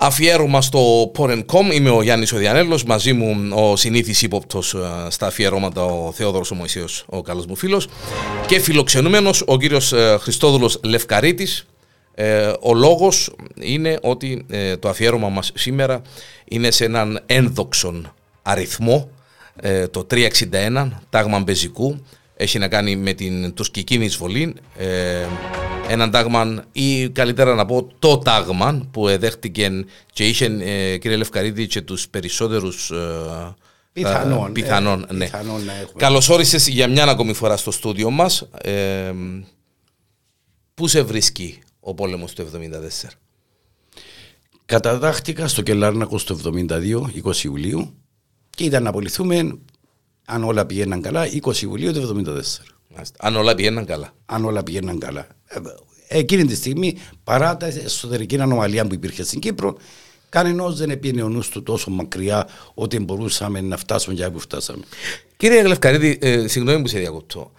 Αφιέρωμα στο Porn.com. Είμαι ο Γιάννης Οδιανέλος. Μαζί μου ο συνήθις ύποπτος ε, στα αφιερώματα ο Θεόδωρος ο Μωησίος, ο καλός μου φίλος. Και φιλοξενούμενος ο κύριος Χριστόδουλος Λευκαρίτης. Ε, ο λόγος είναι ότι ε, το αφιέρωμα μας σήμερα είναι σε έναν ένδοξον αριθμό, το 361, τάγμα μπεζικού, έχει να κάνει με την τουρκική εισβολή. Ε, έναν τάγμα ή καλύτερα να πω το τάγμα που δέχτηκε και είχε ε, κύριε Λευκαρίδη και τους περισσότερους ε, πιθανόν, πιθανόν, ε, ναι. πιθανόν να έχουμε. Καλώς όρισες για μια ακόμη φορά στο στούντιο μας. Ε, πού σε βρίσκει ο πόλεμος του 1974? Καταδάχτηκα στο Κελάρνακο στο 72, 20 Ιουλίου και ήταν να απολυθούμε αν όλα πηγαίναν καλά 20 Ιουλίου του 1974. Αν όλα πηγαίναν καλά. Αν όλα πηγαίναν καλά. Ε, Εκείνη τη στιγμή, παρά τα εσωτερική ανομαλία που υπήρχε στην Κύπρο, κανένα δεν επίνε ο νους του τόσο μακριά ότι μπορούσαμε να φτάσουμε για που φτάσαμε. Κύριε Λευκαρίδη, ε, συγγνώμη που σε διακοπτώ.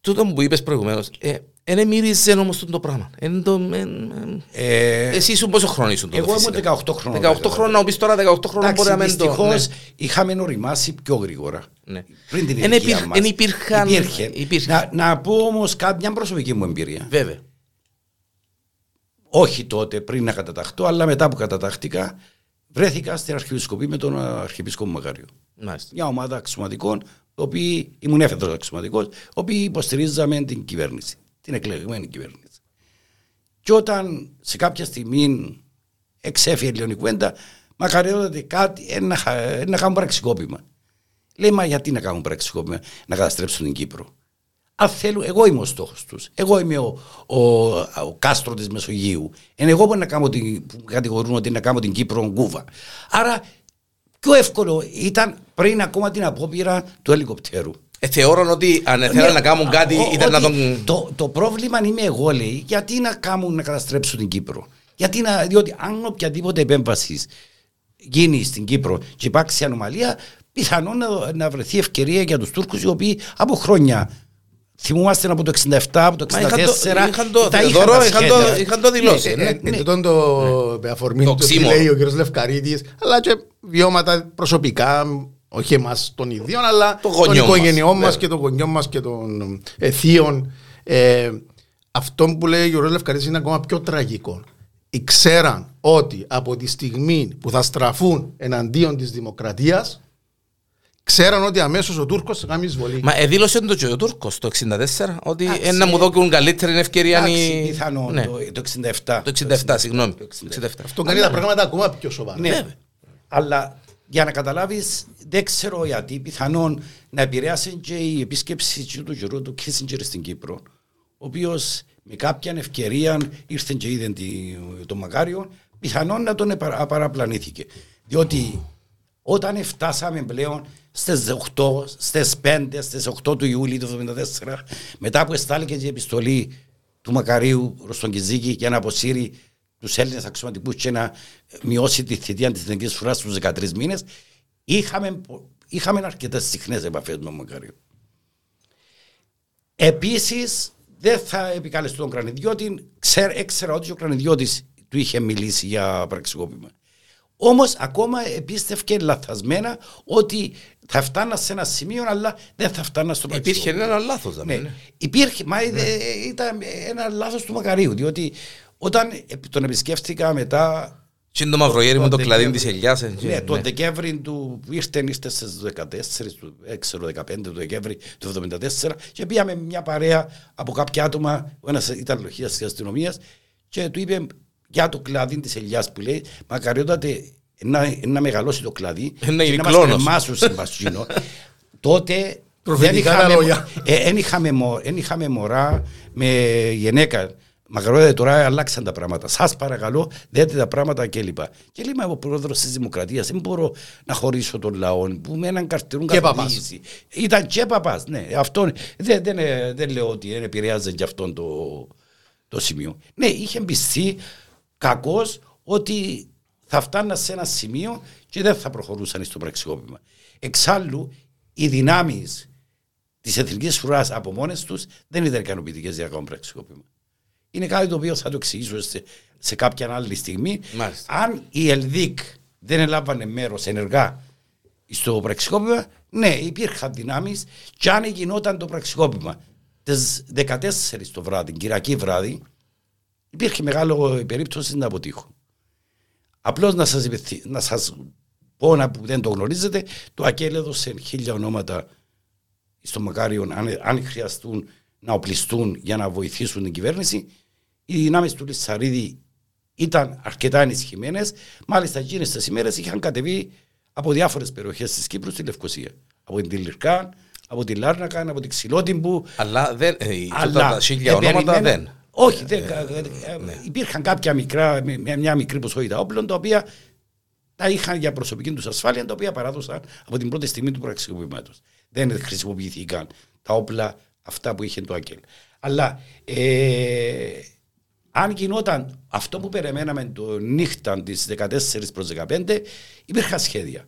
Τούτο που είπες προηγουμένως, ε, δεν μύριζε όμως το πράγμα. Εν το, ε, ε, εσύ ήσουν πόσο χρόνο ήσουν τότε. Εγώ ήμουν 18 χρόνια. 18 χρόνια, να πεις τώρα 18 χρόνια μπορεί να μένει το. Δυστυχώς ναι. είχαμε οριμάσει πιο γρήγορα. Ναι. Πριν την Εν ηλικία υπήρχ- μας. εν υπήρχαν- Υπήρχε. υπήρχε. Να, να πω όμως μια προσωπική μου εμπειρία. Βέβαια. όχι τότε πριν να καταταχτώ, αλλά μετά που κατατάχτηκα, βρέθηκα στην Αρχιεπισκοπή με τον Αρχιεπίσκοπο Μακάριο. Μάλιστα. Μια ομάδα αξιωματικών, οι οποίοι ήμουν έφεδρος αξιωματικός, οι οποίοι υποστηρίζαμε την κυβέρνηση, την εκλεγμένη κυβέρνηση. Και όταν σε κάποια στιγμή εξέφυγε λίγο η κουβέντα, μακαριότατε κάτι, ε, να, χα- ε, να κάνουν πραξικόπημα. Λέει, μα γιατί να κάνουν πραξικόπημα, να καταστρέψουν την Κύπρο; Αν θέλουν, εγώ είμαι ο στόχος τους. Εγώ είμαι ο, ο, ο κάστρος της Μεσογείου. Είναι εγώ που, να κάνω την, που κατηγορούν ότι να κάνω την Κύπρο κούβα. Άρα πιο εύκολο ήταν πριν ακόμα την απόπειρα του ελικοπτέρου. Ε, θεωρώ ότι αν ήθελαν Ναι, να κάνουν κάτι ο- ήταν να ότι τον. Το, το πρόβλημα είμαι εγώ, λέει, γιατί να κάνουν να καταστρέψουν την Κύπρο. Γιατί να, διότι αν οποιαδήποτε επέμβασης γίνει στην Κύπρο και υπάρξει ανομαλία, πιθανόν να, να βρεθεί ευκαιρία για τους Τούρκους οι οποίοι από χρόνια. Θυμούμαστε από το 67, από το 64. Μα είχαν το- είχαν το- τα Θεοδόρο, τα είχαν το- σχέδια. είχαν το δηλώσει. Ναι, ναι. ναι, Ε, ναι. τούτον το με αφορμή Το του τι ξύμορο. λέει ο κ. Λευκαρίτης αλλά και βιώματα προσωπικά όχι εμάς των ίδιων αλλά Το των γονιών μας, οικογενειών μας βέβαια. και των γονιών μας και των ε, θείων ε, αυτό που λέει ο κ. Λευκαρίτης είναι ακόμα πιο τραγικό ξέραν ότι από τη στιγμή που θα στραφούν εναντίον της δημοκρατίας ξέραν ότι αμέσως ο Τούρκος θα κάνει εισβολή. Μα εδήλωσε το και ο Τούρκος το 64 ότι Εντάξει, ένα μου δώκουν καλύτερη ευκαιρία. Εντάξει, οι- πιθανόν Ναι. το, το 67. Το 67, συγγνώμη. Το 67. 67. Αυτό κάνει τα πράγματα ακόμα πιο σοβαρά. Ναι, αλλά για να καταλάβεις δεν ξέρω γιατί πιθανόν να επηρέασε και η επίσκεψη του Γιώργου του Κίσιντζερ στην Κύπρο ο οποίος με κάποια ευκαιρία ήρθε και είδε τη- τον Μακάριο πιθανόν να τον επα- παραπλανήθηκε διότι όταν φτάσαμε πλέον στις 8, στις 5, στις 8 του Ιούλη του 1974 μετά που εστάληκε και η επιστολή του Μακαρίου προς τον Κιζίκη για να αποσύρει τους Έλληνες αξιωματικούς και να μειώσει τη θητεία της εθνικής φρουράς στους 13 μήνες, είχαμε, πο- είχαμε αρκετές συχνές επαφές με τον Μακάριο. Επίσης, δεν θα επικαλεστώ τον Κρανιδιώτη, ξέρ, έξερα ότι ο Κρανιδιώτης του είχε μιλήσει για πραξικόπημα. Όμως, ακόμα επίστευκε λαθασμένα ότι θα φτάνας σε ένα σημείο, αλλά δεν θα φτάνας στο Υπήρχε πραξικόπημα. ένα λάθος. Ναι. Υπήρχε, μα ε, ήταν ένα λάθος του Μακαρίου, διότι όταν επ- τον επισκέφτηκα μετά. Τι είναι το μαυρογέρι μου το τον κλαδί Δεκέμβρη- της ελιάς. Ναι, τον Δεκέμβρη του που ήρθε, ήρθε στις 14, του, ε, ξέρω, 15 του Δεκέμβρη του 1974 και πήγαμε μια παρέα από κάποια άτομα, ο ένας ήταν λοχεία της αστυνομίας και του είπε για το κλαδί της ελιάς που λέει Μακαριότατε να, να μεγαλώσει το κλαδί Να γίνει και να μας κλόνος. κρεμάσουν σε μπαστσίνο. Τότε δεν Προφητικά τα είχαμε, λόγια. ε, εν είχαμε, μω- εν είχαμε μωρά με γυναίκα. Μακαρόνια τώρα αλλάξαν τα πράγματα. Σας παρακαλώ, δέτε τα πράγματα κλπ. Και λέει, Μα ο πρόεδρος της Δημοκρατίας δεν μπορώ να χωρίσω τον λαό που με έναν καρτερούν Και παπάς. καθοδήγηση. Ήταν και παπάς. Ναι, αυτό δεν, δεν, δεν λέω ότι δεν επηρεάζει και αυτόν το, το σημείο. Ναι, είχε πιστεί κακώ ότι θα φτάναν σε ένα σημείο και δεν θα προχωρούσαν στο πραξικόπημα. Εξάλλου, οι δυνάμεις της εθνικής φρουράς από μόνες τους δεν ήταν ικανοποιητικές για να κάνουν πραξικόπημα. Είναι κάτι το οποίο θα το εξηγήσω σε, σε κάποια άλλη στιγμή. Μάλιστα. Αν η ΕΛΔΙΚ δεν έλαβανε μέρος ενεργά στο πραξικόπημα, ναι, υπήρχαν δυνάμεις και αν γινόταν το πραξικόπημα τις 14 το βράδυ, Κυριακή βράδυ, υπήρχε μεγάλο περίπτωση να αποτύχουν. Απλώς να σας να σας πω να που δεν το γνωρίζετε, το ΑΚΕΛ έδωσε χίλια ονόματα στο Μακάριο αν, αν χρειαστούν να οπλιστούν για να βοηθήσουν την κυβέρνηση. Οι δυνάμεις του Λισαρίδη ήταν αρκετά ενισχυμένες. Μάλιστα, εκείνες τις ημέρες είχαν κατεβεί από διάφορες περιοχές της Κύπρου στη Λευκοσία. Από την Τιλιρκάν, από την Λάρνακα, από την Ξυλότυμπου. Αλλά δεν. Ε, αλλά τα χίλια ονόματα δεν. Όχι, δεν, ε, ε, ναι. υπήρχαν κάποια μικρά, μια μικρή ποσότητα όπλων τα οποία τα είχαν για προσωπική τους ασφάλεια, τα οποία παράδοσαν από την πρώτη στιγμή του πραξικοπήματος. Δεν χρησιμοποιήθηκαν τα όπλα αυτά που είχε το ΑΚΕΛ. Αλλά ε, αν γινόταν αυτό που περιμέναμε το νύχτα της 14 προς 15, υπήρχαν σχέδια.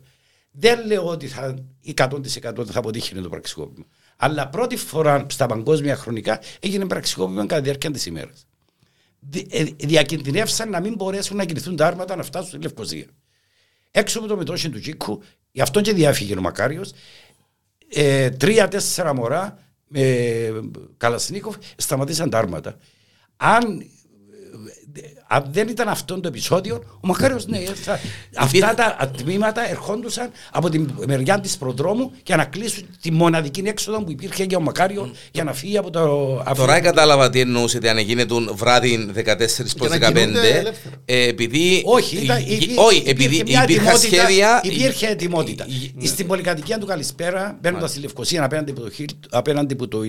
Δεν λέω ότι θα, 100% θα αποτύχει το πραξικόπημα. Αλλά πρώτη φορά στα παγκόσμια χρονικά έγινε πραξικόπημα κατά τη διάρκεια της ημέρας. Ε, διακινδυνεύσαν να μην μπορέσουν να κινηθούν τα άρματα να φτάσουν στη Λευκοσία. Έξω από το μετρόσιν του Κίκου, γι' αυτό και διάφυγε ο Μακάριος, ε, τρία-τέσσερα μωρά με Καλασνίκοφ σταματήσαν τα άρματα. Αν αν δεν ήταν αυτό το επεισόδιο, ο Μακάριος ναι, θα, αυτά τα τμήματα ερχόντουσαν από τη μεριά της προδρόμου για να κλείσουν τη μοναδική έξοδο που υπήρχε για ο Μακάριο για να φύγει από το. Τώρα κατάλαβα τι εννοούσατε αν έγινε τον βράδυ 14 προς 15. επειδή. Όχι, ήταν, όχι επειδή υπήρχε σχέδια. Υπήρχε ετοιμότητα. Στην πολυκατοικία του Καλησπέρα, μπαίνοντα στη Λευκοσία απέναντι από το,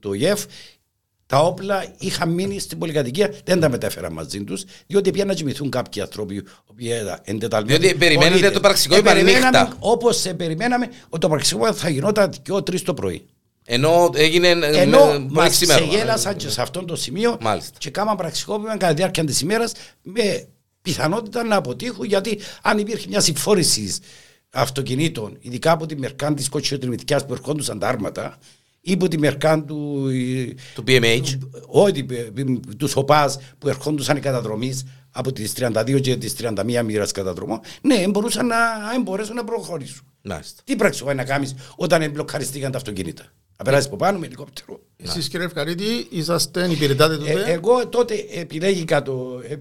το ΙΕΦ, τα όπλα είχαν μείνει στην πολυκατοικία, δεν τα μετέφεραν μαζί τους, διότι πήγαν να κοιμηθούν κάποιοι άνθρωποι που εντεταλμένοι. Διότι περιμένετε το πραξικόπημα ε, νύχτα. Όπως περιμέναμε ότι το πραξικόπημα θα γινόταν και ο τρεις το πρωί. Ενώ έγινε Ενώ μας σε γέλασαν και σε αυτό το σημείο Μάλιστα. και κάμαν πραξικόπημα κατά τη διάρκεια της ημέρας με πιθανότητα να αποτύχουν γιατί αν υπήρχε μια συμφόρηση αυτοκινήτων, ειδικά από τη μερκάν της κοτσιοτριμητικιάς που ερχόντουσαν τα άρματα, υπό τη μερκά του, του BMH. Όχι, τους ΟΠΑΣ που ερχόντουσαν οι καταδρομή από τις 32 και τις 31 μοίρας καταδρομών, ναι, μπορούσαν να, μπορέσουν να προχωρήσουν. Μάλιστα. Τι πράξη να κάνεις όταν εμπλοκαριστήκαν τα αυτοκίνητα. Να περάσεις από πάνω με ελικόπτερο. Εσείς κύριε Ευκαρίτη, είσαστε υπηρετάτε τότε. Ε, εγώ τότε επιλέγηκα το, ε,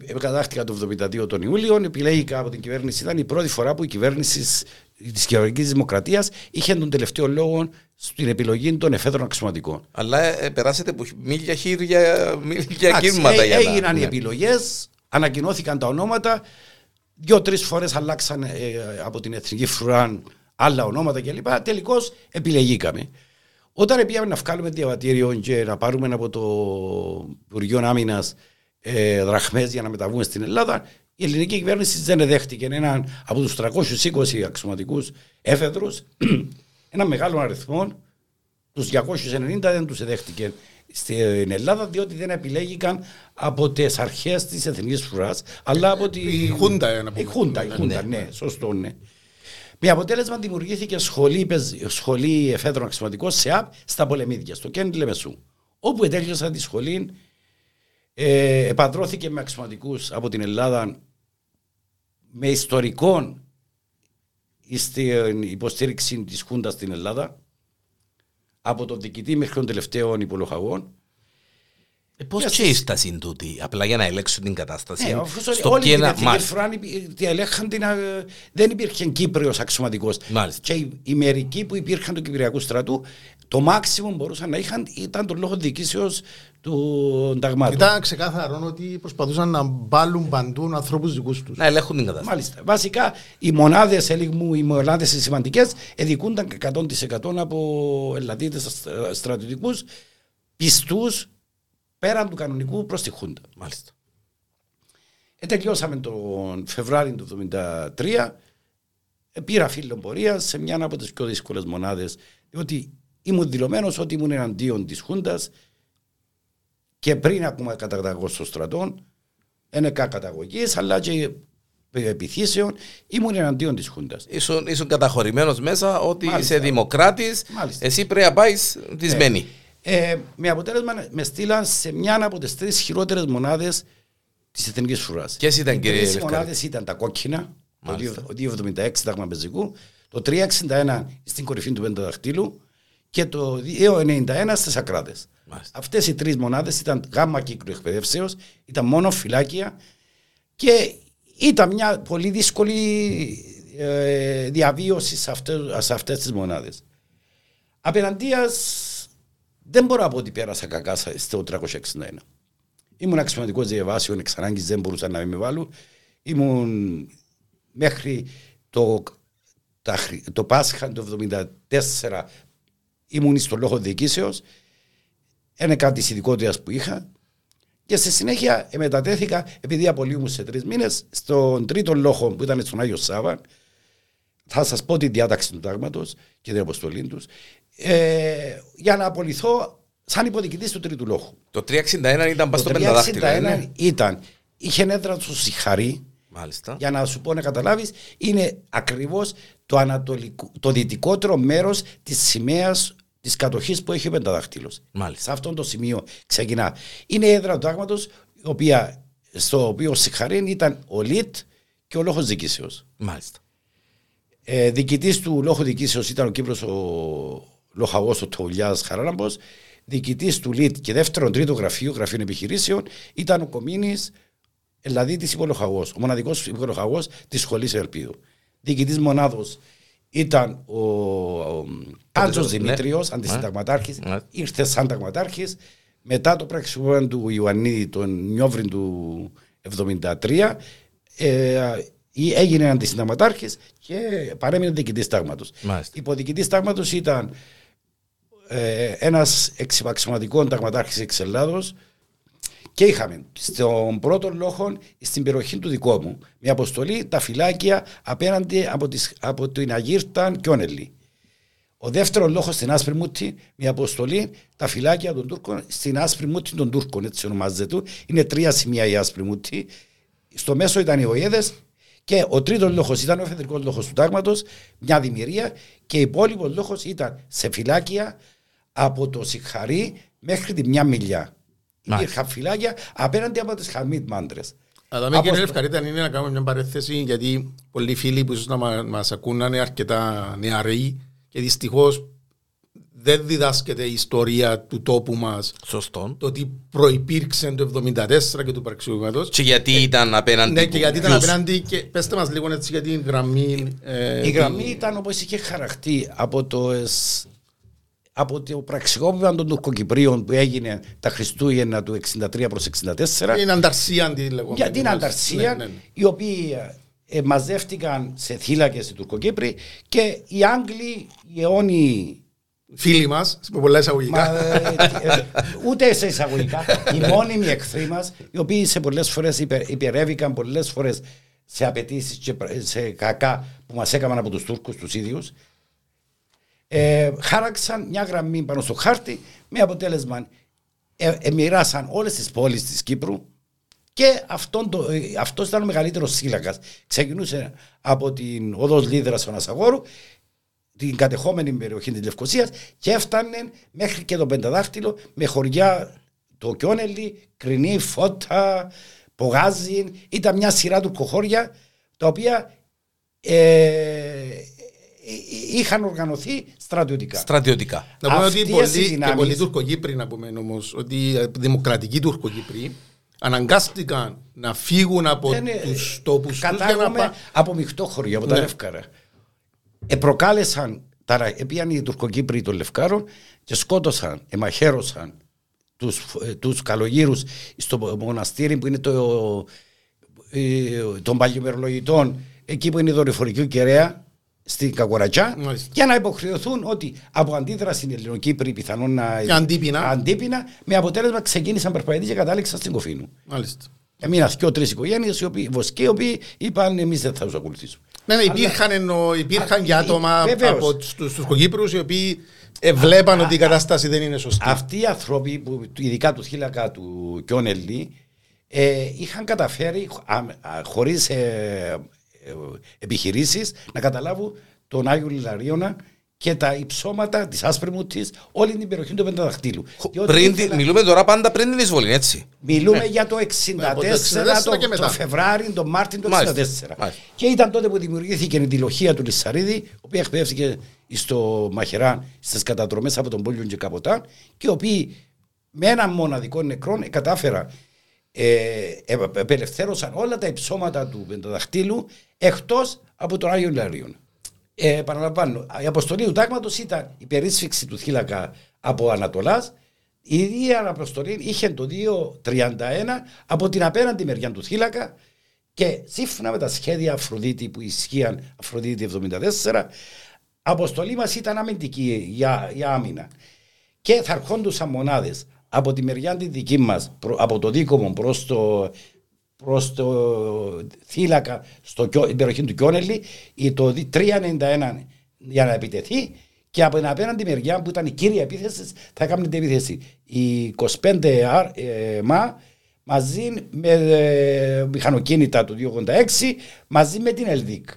το 1972 τον Ιούλιο, επιλέγηκα από την κυβέρνηση. Ήταν η πρώτη φορά που η κυβέρνηση της Κοινωνική Δημοκρατίας είχε τον τελευταίο λόγο στην επιλογή των εφέδρων αξιωματικών. Αλλά ε, περάσετε από μίλια χείρια, μίλια κύματα. Ε, έγιναν οι ναι. επιλογές, ανακοινώθηκαν τα ονόματα. Δύο-τρεις φορές αλλάξαν ε, από την Εθνική Φρουράν άλλα ονόματα κλπ. Τελικώς επιλεγήκαμε. Όταν πήγαμε να βγάλουμε διαβατήριο και να πάρουμε από το Υπουργείο Άμυνας ε, δραχμές για να μεταβούμε στην Ελλάδα, η ελληνική κυβέρνηση δεν δέχτηκε έναν από τους 320 αξιωματικούς έφεδρους, ένα μεγάλο αριθμό, τους 290 δεν τους δέχτηκε στην Ελλάδα, διότι δεν επιλέγηκαν από τις αρχές της Εθνικής Φρουράς, αλλά από τη. Η Χούντα, η Χούντα, η Χούντα, ναι. ναι, σωστό, ναι. Με αποτέλεσμα δημιουργήθηκε σχολή, σχολή εφέδρων αξιωματικών σε ΑΠ στα Πολεμίδια, στο Κέντρο Λεμεσού. Όπου ετέλειωσα τη σχολή, ε, επαντρώθηκε με αξιωματικούς από την Ελλάδα με ιστορικών στην υποστήριξη της Χούντας στην Ελλάδα από τον διοικητή μέχρι τον τελευταίο υπολογαγών. Ε, Πώς και η στάση τούτη, απλά για να ελέγξουν την κατάσταση. Ε, στο όλη την εθνική ελέγχαν την, δεν υπήρχε Κύπριος αξιωματικός. Και οι, οι μερικοί που υπήρχαν του Κυπριακού στρατού, το μάξιμο μπορούσαν να είχαν ήταν το λόγο διοικήσεως του ταγμάτων. Ήταν ξεκάθαρο ότι προσπαθούσαν να βάλουν παντού ανθρώπους δικούς τους. Να ελέγχουν την κατάσταση. Μάλιστα. Βασικά οι μονάδες ελίγμου, οι μονάδες σημαντικές, εδικούνταν 100% από Ελλαδίτε στρατιωτικούς πιστούς πέραν του κανονικού προς τη Χούντα. Μάλιστα. Ετελειώσαμε τον Φεβράριο του 1973. Πήρα φίλο πορείας σε μια από τις πιο δύσκολες μονάδες, διότι ήμουν δηλωμένος ότι ήμουν εναντίον της Χούντας και πριν ακόμα καταγωγό στο στρατό, είναι καταγωγής, αλλά και επιθύσεων, ήμουν εναντίον της Χούντας. Ήσουν, ήσουν καταχωρημένος μέσα ότι Μάλιστα. είσαι δημοκράτη, εσύ πρέπει να πάεις τη ναι. Ε, με αποτέλεσμα με στείλαν σε μια από τις τρεις χειρότερες μονάδες της εθνικής φρουράς. Ποιες ήταν, Οι κύριε τρεις Λευκάρη; μονάδες ήταν τα κόκκινα, το Μάλιστα. 2,76 τάγμα πεζικού, το 3,61 στην κορυφή του πενταδαχτύλου και το 2,91 στις ακράτε. Μάλιστα. Αυτές οι τρεις μονάδες ήταν γάμμα κύκλου εκπαιδεύσεως, ήταν μόνο φυλάκια και ήταν μια πολύ δύσκολη ε, διαβίωση σε αυτές, σε αυτές τις μονάδες. Απέναντίας δεν μπορώ να πω ότι πέρασα κακά σα- στο 361. Ήμουν αξιωματικός διαβάσεων, εξ ανάγκης δεν μπορούσαν να με βάλουν. Ήμουν μέχρι το, τα, χρη- το Πάσχα το 1974 ήμουν στο λόγο διοικήσεως. Ένα κάτι της ειδικότητας που είχα. Και στη συνέχεια ε, μετατέθηκα, επειδή απολύμουν σε τρεις μήνες, στον τρίτο λόγο που ήταν στον Άγιο Σάβα. Θα σας πω τη διάταξη του τάγματος και την αποστολή τους. Ε, για να απολυθώ σαν υποδικητή του τρίτου λόγου. Το 361 ήταν πας στο το πενταδάχτυλο. 361 ε, ναι. ήταν, είχε έδρα του Σιχαρή, Μάλιστα. για να σου πω να καταλάβεις, είναι ακριβώς το, ανατολικό, το δυτικότερο μέρος της σημαίας της κατοχής που έχει ο πενταδάχτυλος. Μάλιστα. Σε αυτό το σημείο ξεκινά. Είναι η έδρα του τάγματος, η οποία, στο οποίο Σιχαρίν ήταν ο Λίτ και ο λόγος διοικήσεως. Μάλιστα. Ε, διοικητής του λόγου διοικήσεως ήταν ο Κύπρος ο Λοχαγός, ο Τολιάς Χαράλαμπος. Διοικητής του ΛΙΤ και δεύτερον τρίτο γραφείο, γραφείο επιχειρήσεων, ήταν ο Κομίνης Ελλαδίτης υπολοχαγός, ο μοναδικός υπολοχαγός της σχολής Ελπίδου. Διοικητής μονάδος ήταν ο, ο Άντζος ναι. Δημήτριος, αντισυνταγματάρχης, Ναι. ήρθε σαν ταγματάρχης. Μετά το πραξικόπημα του Ιωαννίδη τον Νιόβριν του 1973 ε, έγινε αντισυνταγματάρχης και παρέμεινε διοικητής τάγματος. Μάλιστα. Υποδιοικητής τάγματος ήταν ε, ένας εξυπαξιωματικός ταγματάρχης εξ Ελλάδος και είχαμε στον πρώτο λόγο στην περιοχή του δικό μου μια αποστολή τα φυλάκια απέναντι από, τις, από την Αγύρταν και Όνελη. Ο δεύτερος λόγος στην Άσπρη Μούτη, μια αποστολή, τα φυλάκια των Τούρκων στην Άσπρη Μούτη των Τούρκων, έτσι ονομάζεται. Είναι τρία σημεία η Άσπρη Μούτη. Στο μέσο ήταν οι Οέδε και ο τρίτος λόγος ήταν ο εφεδρικός λόγος του τάγματος, μια δημιουργία και ο υπόλοιπος λόγος ήταν σε φυλάκια από το Σιχαρί μέχρι τη μια μιλιά. Υπήρχαν φυλάκια απέναντι από τις Χαμίτ μάντρες. Αλλά με κύριε Λευκαρίτα είναι να κάνουμε μια παρέθεση γιατί πολλοί φίλοι που ίσως να μα- μας ακούν να είναι αρκετά νεαροί και δυστυχώς δεν διδάσκεται η ιστορία του τόπου μας Σωστό. το τι προϋπήρξε το 1974 και του πραξιογματός Και γιατί ήταν απέναντι. Ναι του και γιατί ήταν ποιους- απέναντι και πέστε μας λίγο έτσι για την γραμμή ε, Η γραμμή ήταν όπως είχε χαρακτεί από το, εσ- από το πραξικόπημα των Τουρκοκυπρίων που έγινε τα Χριστούγεννα του 63 προς 64 την ανταρσία τη λεγόμενη για την Ναι, Ανταρσία ναι, ναι. οι οποίοι ε, μαζεύτηκαν σε θύλακες οι Τουρκοκύπροι και οι Άγγλοι, οι αιώνιοι Φίλοι μας, με πολλά εισαγωγικά Μα, ε, ε, ούτε σε εισαγωγικά. Οι μόνιμοι εχθροί μας, οι οποίοι σε πολλές φορές υπερ, υπερεύηκαν πολλές φορές σε απαιτήσεις και πρα- σε κακά που μας έκαναν από τους Τούρκους τους ίδιους, ε, χάραξαν μια γραμμή πάνω στο χάρτη με αποτέλεσμα ε, ε, μοιράσαν όλες τις πόλεις της Κύπρου και αυτόν το, ε, αυτός ήταν ο μεγαλύτερος σύλλακας. Ξεκινούσε από την οδός Λίδρας του Ανασαγόρου την κατεχόμενη περιοχή της Λευκοσίας και έφτανε μέχρι και το Πενταδάχτυλο με χωριά το Κιόνελι, Κρινή, Φώτα, Πογάζιν. Ήταν μια σειρά τουρκοχώρια τα οποία ε, είχαν οργανωθεί στρατιωτικά. Στρατιωτικά. Να πούμε ότι Αυτές οι πολλοί, και δυνάμεις- πολλοί Τουρκοκύπροι να πούμε όμως ότι ε, δημοκρατικοί Τουρκοκύπροι αναγκάστηκαν να φύγουν από Δεν είναι- τους τόπους τους για να Κατάγομαι πά- από μειχτό χωριό, από τα Ναι. Λεύκαρα. Επροκάλεσαν, τα, ρα- επίαν οι Τουρκοκύπροι των Λευκάρων και σκότωσαν, εμαχαίρωσαν τους, ε, τους καλογύρους στο μοναστήρι που είναι το, ε, των παλιομερολογητών, εκεί που είναι η δορυφορική κεραία, στην Κακορατζά Μάλιστα. για να υποχρεωθούν ότι από αντίδραση Ελληνοκύπροι πιθανόν να Και αντίπεινα. αντίπεινα με αποτέλεσμα ξεκίνησαν περπατητή και κατάληξαν στην Κοφίνου. Μάλιστα. Έμειναν και τρεις οικογένειες, οι οποίοι, βοσκοί, οι οποίοι είπαν εμείς δεν θα τους ακολουθήσουμε. Ναι, ναι, υπήρχαν, εννοώ, υπήρχαν και Α, άτομα βεβαίως. από τους τους Τουρκοκύπρους οι οποίοι ε, βλέπαν ότι η κατάσταση δεν είναι σωστή. Αυτοί οι άνθρωποι, που, ειδικά του θύλακα του Κιόνελη, ε, είχαν καταφέρει χωρίς ε, ε, επιχειρήσεις να καταλάβουν τον Άγιο Λιλαρίωνα και τα υψώματα της άσπρη μου της όλη την περιοχή του πενταδαχτύλου. Διότι Πριν, ήθελα- Μιλούμε τώρα πάντα πριν την εισβολή, έτσι. Μιλούμε για το 64, από το 64 το, και το μετά. Φεβράριο, τον Μάρτιν του 64. Μάλιστα, μάλιστα. Και ήταν τότε που δημιουργήθηκε η τηλοχία του Λισσαρίδη, η οποία εκπαιδεύτηκε στο Μαχεράν στις κατατρομές από τον Πόλιο και Καποτάν, και οι οποίοι με ένα μοναδικό νεκρό ε, κατάφερα ε, ε, απελευθέρωσαν όλα τα υψώματα του πενταδαχτύλου εκτός από τον Άγιο Λαρίον. Ε, παραλαμβάνω, η αποστολή του τάγματος ήταν η περίσφυξη του θύλακα από Ανατολάς. Η ίδια αποστολή είχε το 2.31 από την απέναντι μεριά του θύλακα και σύμφωνα με τα σχέδια Αφροδίτη που ισχύαν Αφροδίτη 74, αποστολή μας ήταν αμυντική για, για άμυνα. Και θα ερχόντουσαν μονάδες από τη μεριά τη δική μας, από το δίκομο προς το, προς το θύλακα στο, Κιό- στην περιοχή του Κιόνελη ή το δι- 391 για να επιτεθεί και από την απέναντι μεριά που ήταν η κύρια επίθεση θα έκανε την επίθεση. Η 25 αρ- ε, ΜΑ μαζί με ε, μηχανοκίνητα του 286 μαζί με την ΕΛΔΙΚ.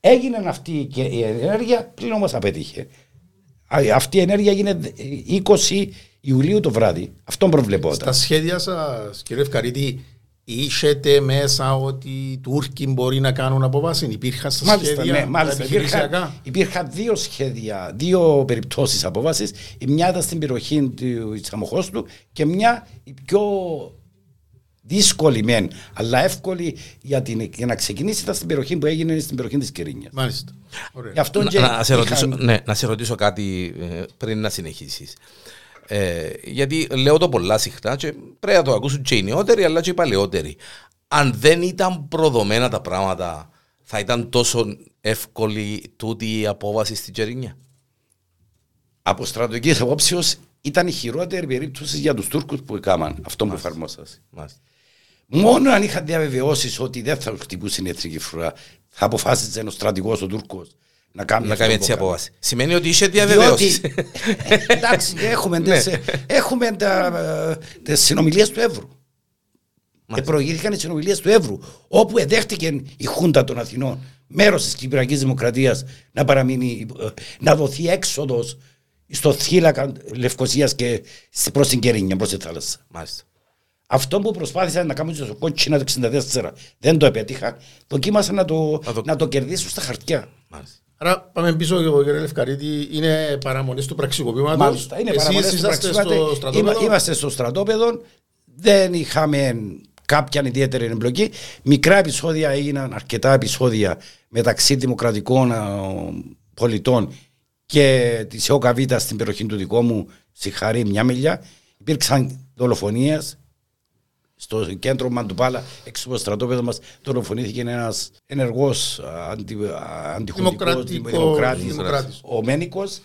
Έγινε αυτή και η ενέργεια, πλην όμως απέτυχε. Α, Αυτή η ενέργεια έγινε 20 Ιουλίου το βράδυ. Αυτό προβλεπόταν. Στα σχέδια σας, κύριε Ευκαρίτη, είσετε μέσα ότι οι Τούρκοι μπορεί να κάνουν αποβάσει. Υπήρχαν στα Μάλιστα, σχέδια ναι, τα μάλιστα. επιχειρησιακά. Υπήρχαν, υπήρχαν δύο σχέδια, δύο περιπτώσεις απόβαση. Η μια ήταν στην περιοχή του Αμοχώστου και μια η πιο δύσκολη μεν, αλλά εύκολη για, την, για να ξεκινήσει ήταν στην περιοχή που έγινε στην περιοχή της Κυρίνια. Μάλιστα. Ωραία. Γι' αυτό και Να, να, σε ρωτήσω, είχαν- ναι, να σε ρωτήσω κάτι ε, πριν να συνεχίσεις. Ε, γιατί λέω το πολλά συχνά και πρέπει να το ακούσουν και οι νεότεροι αλλά και οι παλαιότεροι. Αν δεν ήταν προδομένα τα πράγματα, θα ήταν τόσο εύκολη τούτη η απόβαση στην Τζερίνια. από στρατηγικής απόψεως ήταν η χειρότερη περίπτωση για τους Τούρκους που έκαναν αυτό που εφαρμόσαν. Μάλιστα. Μόνο αν είχαν διαβεβαιώσεις ότι δεν θα χτυπούσε η εθνική φρουρά, θα αποφάσιζε ένας στρατηγός ο Τούρκος να κάνεις, Να αυτό κάνει που έτσι έκανε. απόβαση. Σημαίνει ότι είσαι Διότι, διαβεβαίωση. εντάξει, έχουμε, τις, έχουμε τα, τις συνομιλίες του Εύρου. Και προηγήθηκαν οι συνομιλίες του Εύρου, όπου εδέχτηκε η Χούντα των Αθηνών, μέρος της Κυπριακής Δημοκρατίας, να παραμείνει, ε, να δοθεί έξοδος στο θύλακα Λευκοσίας και προς την Κερίνια, προς τη θάλασσα. Μάλιστα. Αυτό που προσπάθησαν να κάνουν στο κότσινα το 64 δεν το επέτυχαν, δοκίμασαν να το, Να το- να το κερδίσουν στα χαρτιά. Μάλιστα. Άρα πάμε πίσω, κύριε Λευκαρίτη, είναι παραμονή του πραξικοπήματος. Μάλιστα, είναι παραμονές του είσαστε πραξικοπήματος. στο στρατόπεδο; Είμα- Είμαστε στο στρατόπεδο. Δεν είχαμε κάποια ιδιαίτερη εμπλοκή. Μικρά επεισόδια έγιναν, αρκετά επεισόδια μεταξύ δημοκρατικών α, πολιτών και της ΕΟΚΑΒ στην περιοχή του δικό μου, Σιχαρή, μια μιλιά. Υπήρξαν δολοφονίες. Στο κέντρο Μαντουπάλα, έξω από το στρατόπεδο μας, δολοφονήθηκε ένας ενεργός αντιχουντικό Δημοκρατικός δημοκράτης, δημοκράτης. ο Μένικος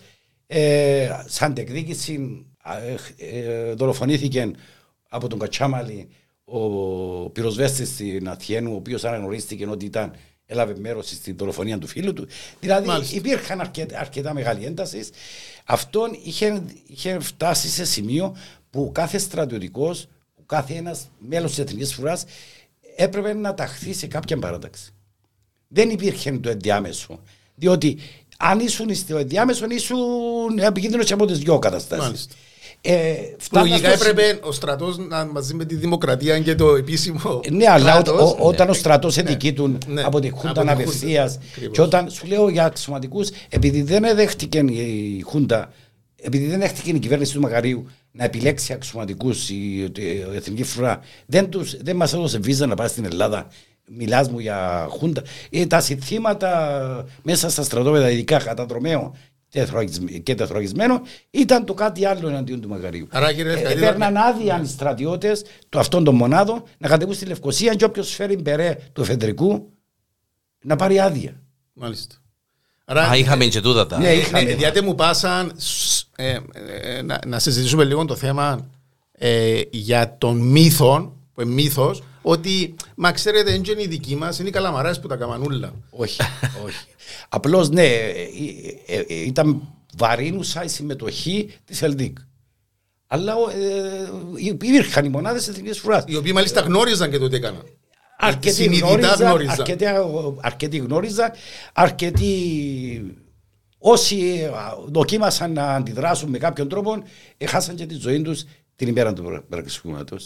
ε, σαν τεκδίκηση ε, ε, δολοφονήθηκε από τον Κατσάμαλη ο πυροσβέστης στην Αθιένου ο οποίος αναγνωρίστηκε ότι ήταν έλαβε μέρος στην δολοφονία του φίλου του. Δηλαδή Μάλιστα. υπήρχαν αρκετά, αρκετά μεγάλη ένταση. Αυτό είχε, είχε φτάσει σε σημείο που κάθε στρατιωτικός, που κάθε ένας μέλος της Εθνικής Φρουράς έπρεπε να ταχθεί σε κάποια παράταξη. Δεν υπήρχε το ενδιάμεσο. Διότι αν ήσουν στο ενδιάμεσο, ήσουν επικίνδυνος από τις δυο καταστάσεις. Μάλιστα. Ε, φτάνοντας Λογικά στο έπρεπε ο στρατός να μαζί με τη δημοκρατία και το επίσημο. Ναι, αλλά ό- κράτος, ο- όταν ο στρατός ναι, εδικήτουν ναι, από τη από Χούντα τη απευθείας. Χούντα, ακριβώς. Και όταν σου λέω για αξιωματικούς, επειδή δεν εδέχτηκε η Χούντα, επειδή δεν δέχτηκε η κυβέρνηση του Μακαρίου να επιλέξει αξιωματικούς η, η Εθνική Φρουρά, δεν, τους, δεν μας έδωσε βίζα να πάει στην Ελλάδα. Μιλάς μου για Χούντα. Ε, τα συνθήματα μέσα στα στρατόπεδα, ειδικά καταδρομέων τεθωρακισμ- και τεθωρακισμένο, ήταν το κάτι άλλο εναντίον του Μακαρίου. Άρα, κύριε Ε, Ευχαριστή, Παίρναν άδεια οι στρατιώτες του αυτών των μονάδων να κατεβούν στη Λευκοσία και όποιος φέρει μπερέ του εφεδρικού να πάρει άδεια. Μάλιστα. Άρα, Α, είχαμε και τούτα τα. Ναι, είχαμε. Ναι, διάτε μου πάσαν σ, ε, ε, να, να συζητήσουμε λίγο το θέμα ε, για τον μύθο, που είναι μύθος, ότι, μα ξέρετε, δεν είναι οι δικοί μας, είναι οι καλαμαράς που τα καμανούλα. όχι, όχι. Απλώς ναι, ε, ε, ε, ήταν βαρύνουσα η συμμετοχή της Ελδίκ. Αλλά ε, υπήρχαν οι μονάδες της Εθνικής Φρουράς. Οι οποίοι μάλιστα γνώριζαν και το τι έκαναν. Αρκετοί Συνειδητά γνώριζαν, γνώριζαν. αρκετοί, αρκετοί γνώριζαν, αρκετοί όσοι α, δοκίμασαν να αντιδράσουν με κάποιον τρόπο, έχασαν και τη ζωή τους την ημέρα του πραξικοπήματο.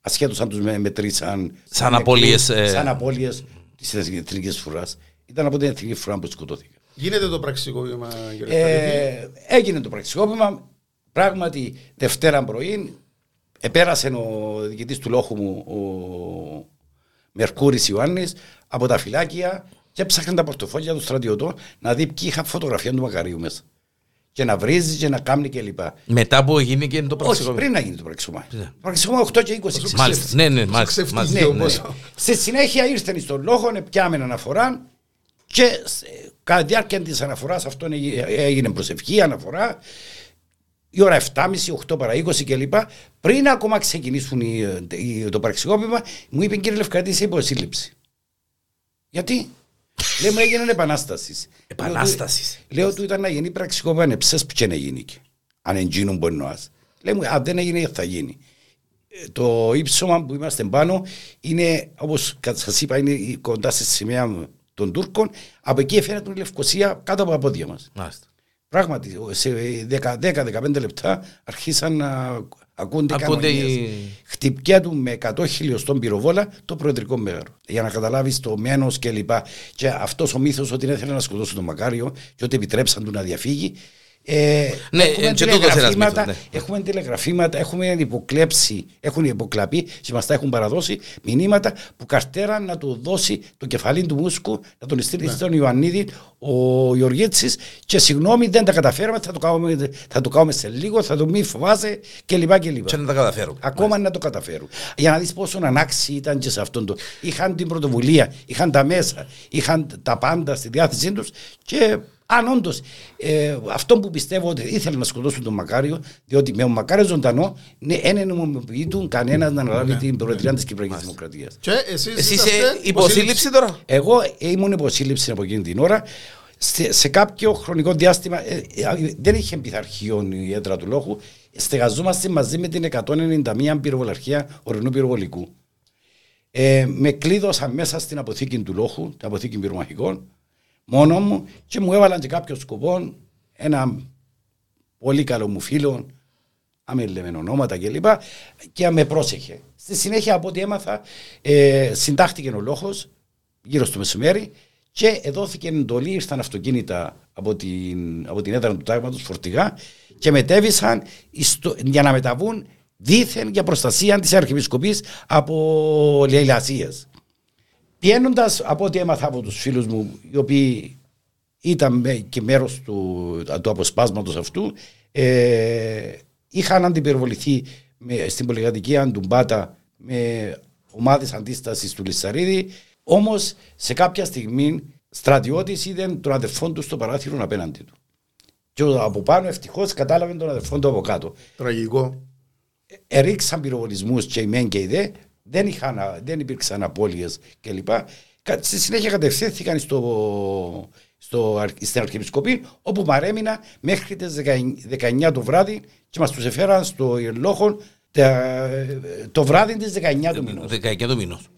Ασχέτως αν τους μετρήσαν. Σαν απώλειες, ε, Σαν απώλειες της εθνικής φρουράς. Ήταν από την εθνική φρουρά που σκοτώθηκε. Γίνεται το πραξικόπημα, κύριε Στρατηγή. Ε, έγινε το πραξικόπημα. Πράγματι, Δευτέρα πρωί επέρασε ο διοικητής του λόγου μου, ο Μερκούρης Ιωάννης, από τα φυλάκια και έψαχνε τα πορτοφόλια του στρατιωτών να δει ποιοι είχαν φωτογραφία του Μακαρίου μέσα. Και να βρίζει και να κάνει κλπ. Μετά που έγινε και το Όχι, πραξικόπημα. πριν να γίνει το πραξικόπημα. Ναι. Το πραξικόπημα 8 και 20. Μάλιστα. Ναι, ναι, μάλιστα. ξεφτύχει μάλιστα, Ναι, ο ναι. όμως. Στη συνέχεια ήρθε στον λόγο, πιάμε αναφορά και σε- κατά τη διάρκεια της αναφοράς αυτό έγινε- έγινε προσευχή, αναφορά. Η ώρα 7.30, 8 παρα 20 κλπ. Πριν ακόμα ξεκινήσουν οι- οι- το πραξικόπημα, μου είπε κύριε Λευκατή, είσαι υποσύλληψη. Γιατί; Λέει μου έγινε επανάστασης. Επανάστασης. Λέω του ήταν να γίνει πραξικόπημα, ναι, ψες ποιο να γίνει. και. Αν εγγύνουν μπορεί να ας. Λέει μου, αν δεν έγινε θα γίνει. Ε, Το ύψωμα που είμαστε πάνω είναι, όπως σας είπα, είναι κοντά στη σημαία μου των Τούρκων. Από εκεί φαίνεται η Λευκοσία κάτω από τα πόδια μας. Μάλιστα. Πράγματι, σε 10-15 λεπτά αρχίσαν να ακούνται, Ακούνται κανονίες. οι- Χτυπιά του με 100 χιλιοστών πυροβόλα το προεδρικό μέγαρο. Για να καταλάβεις το μένος και λοιπά. Και αυτός ο μύθος ότι δεν ήθελε να σκοτώσουν τον Μακάριο και ότι επιτρέψαν του να διαφύγει. Ε, Ναι, έχουμε, ε, και τούτος ένας τηλεγραφήματα, μύθος, ναι. έχουμε τηλεγραφήματα, έχουμε υποκλέψει, έχουν υποκλαπεί και μα τα έχουν παραδώσει μηνύματα που καρτέρα να του δώσει το κεφαλή του μουσκου, να τον στείλει Ναι. στον Ιωαννίδη ο Γεωργίτσης και συγγνώμη δεν τα καταφέραμε, θα το κάνουμε, θα το κάνουμε σε λίγο, θα το μη φοβάσαι κλπ. κλπ. Και να τα καταφέρω. Ακόμα να το καταφέρουν. Για να δεις πόσο ανάξιοι ήταν και σε αυτόν το. Είχαν την πρωτοβουλία, είχαν τα μέσα, είχαν τα πάντα στη διάθεσή τους και αν όντως ε, αυτό που πιστεύω ότι ήθελαν να σκοτώσουν τον Μακάριο, διότι με τον Μακάριο ζωντανό ναι, δεν ενομοποιητούν κανένας να αναλάβει την προεδρία της Κυπριακής Δημοκρατίας. Και εσείς Εσύ είσαστε είσαι υποσύλληψη τώρα; Εγώ ήμουν υποσύλληψη από εκείνη την ώρα. Σε, σε κάποιο χρονικό διάστημα ε, ε, δεν είχε πειθαρχείο η έδρα του λόγου. Στεγαζόμαστε μαζί με την 191 πυροβολαρχία ορεινού πυροβολικού. Ε, με κλείδωσαν μέσα στην αποθήκη του λόγου, την αποθήκη πυρομαχικών, μόνο μου και μου έβαλαν και κάποιος σκοπό ένα πολύ καλό μου φίλο, άμε λέμε ονόματα κλπ. Και με πρόσεχε. Στη συνέχεια από ό,τι έμαθα, ε, συντάχθηκε ο λόγος γύρω στο μεσημέρι και δόθηκε εντολή, ήρθαν αυτοκίνητα από την, από την έδρα του τάγματος φορτηγά και μετέβησαν στο- για να μεταβούν δήθεν για προστασία της Αρχιεπισκοπής από λαιλασίες. Πιένοντας από ό,τι έμαθα από τους φίλους μου, οι οποίοι ήταν με- και μέρος του, του αποσπάσματος αυτού, ε, είχαν αντιπυροβοληθεί με, στην πολυκατοικία του Μπάτα με ομάδες αντίστασης του Λισσαρίδη, όμως σε κάποια στιγμή στρατιώτης είδε τον αδερφό του στο παράθυρο απέναντι του. Και ο- από πάνω ευτυχώς κατάλαβε τον αδερφό του από κάτω Τραγικό. ερίξαν πυροβολισμούς και οι μεν και οι δε, δεν, είχαν, δεν υπήρξαν απώλειες κλπ. Κα- Στη συνέχεια κατευθύνθηκαν στο, στο, αρ- στην Αρχιεπισκοπή όπου παρέμεινα μέχρι τις 19 το βράδυ και μας τους εφέραν στο Ιερλόχο το βράδυ της 19 του μηνός. 19 του μηνός.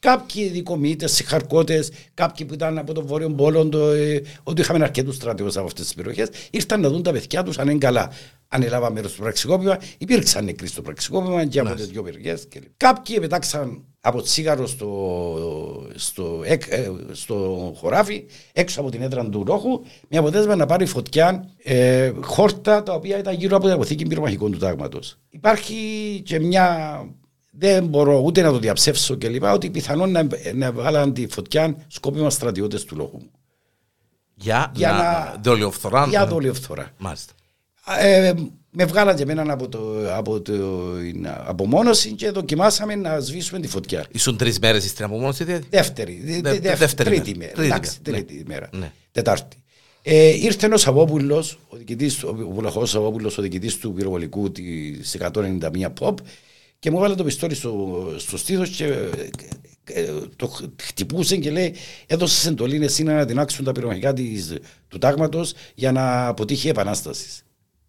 Κάποιοι δικομίτες, συγχαρκώτες, κάποιοι που ήταν από τον Βόρειο Πόλο, το, ε, ότι είχαμε αρκετούς στρατιώτε από αυτές τις περιοχές, ήρθαν να δουν τα παιδιά τους αν είναι καλά. Αν έλαβα μέρος στο πραξικόπημα, υπήρξαν νεκροί στο πραξικόπημα και από τι δύο περιοχές. Κάποιοι πετάξαν από τσίγαρο στο, στο, εκ- ε, στο χωράφι, έξω από την έδρα του ρόχου, με αποτέλεσμα να πάρει φωτιά ε, χόρτα τα οποία ήταν γύρω από την αποθήκη πυρομαχικών του τάγματος. Υπάρχει και μια δεν μπορώ ούτε να το διαψεύσω και λοιπά, ότι πιθανόν να, να βάλαν τη φωτιά σκόπιμα στρατιώτες του λόγου μου. Για, Για να, να- δολιοφθορά. Για δολιοφθορά. Μάλιστα. Ε, με βγάλαν και εμένα από, το, από το, την απομόνωση και δοκιμάσαμε να σβήσουμε τη φωτιά. Ήσουν τρεις μέρες στην απομόνωση, δηλαδή; Δεύτερη, δε, Δε- δε- δεύτερη τρίτη μέρα. μέρα. Τρίτη Εντάξει, μέρα. τρίτη μέρα. Ναι. Τετάρτη. Ε, ήρθε ο Σαββόπουλος, ο διοικητής, ο Βουλαχός Σαββόπουλος, ο διοικητής του πυροβολικού της 191 POP και μου έβαλε το πιστόλι στο, στο στήθος και ε, ε, το χ- χτυπούσε και λέει έδωσες εντολή εσύ να ανατινάξουν τα πυρομαχικά της, του τάγματος για να αποτύχει η επανάσταση.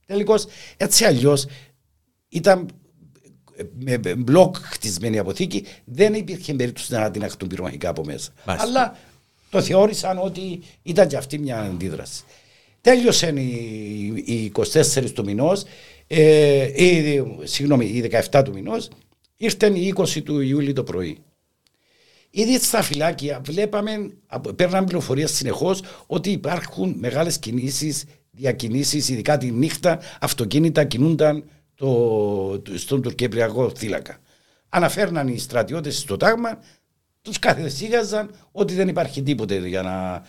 Τελικώς έτσι αλλιώς ήταν με με μπλοκ χτισμένη αποθήκη, δεν υπήρχε περίπτωση να την αχτούν πυρομαχικά από μέσα. Μάλιστα. Αλλά το θεώρησαν ότι ήταν και αυτή μια αντίδραση. Τέλειωσε η, η 24 του μηνός, ε, η, συγγνώμη, η 17 του μηνός, ήρθε η 20 του Ιούλη το πρωί. Ήδη στα φυλάκια βλέπαμε, παίρναμε πληροφορίες συνεχώς ότι υπάρχουν μεγάλες κινήσεις, διακινήσεις, ειδικά τη νύχτα, αυτοκίνητα κινούνταν το, στον τουρκυπριακό θύλακα. Αναφέρναν οι στρατιώτες στο τάγμα, τους καθεσίγαζαν ότι δεν υπάρχει τίποτε για να.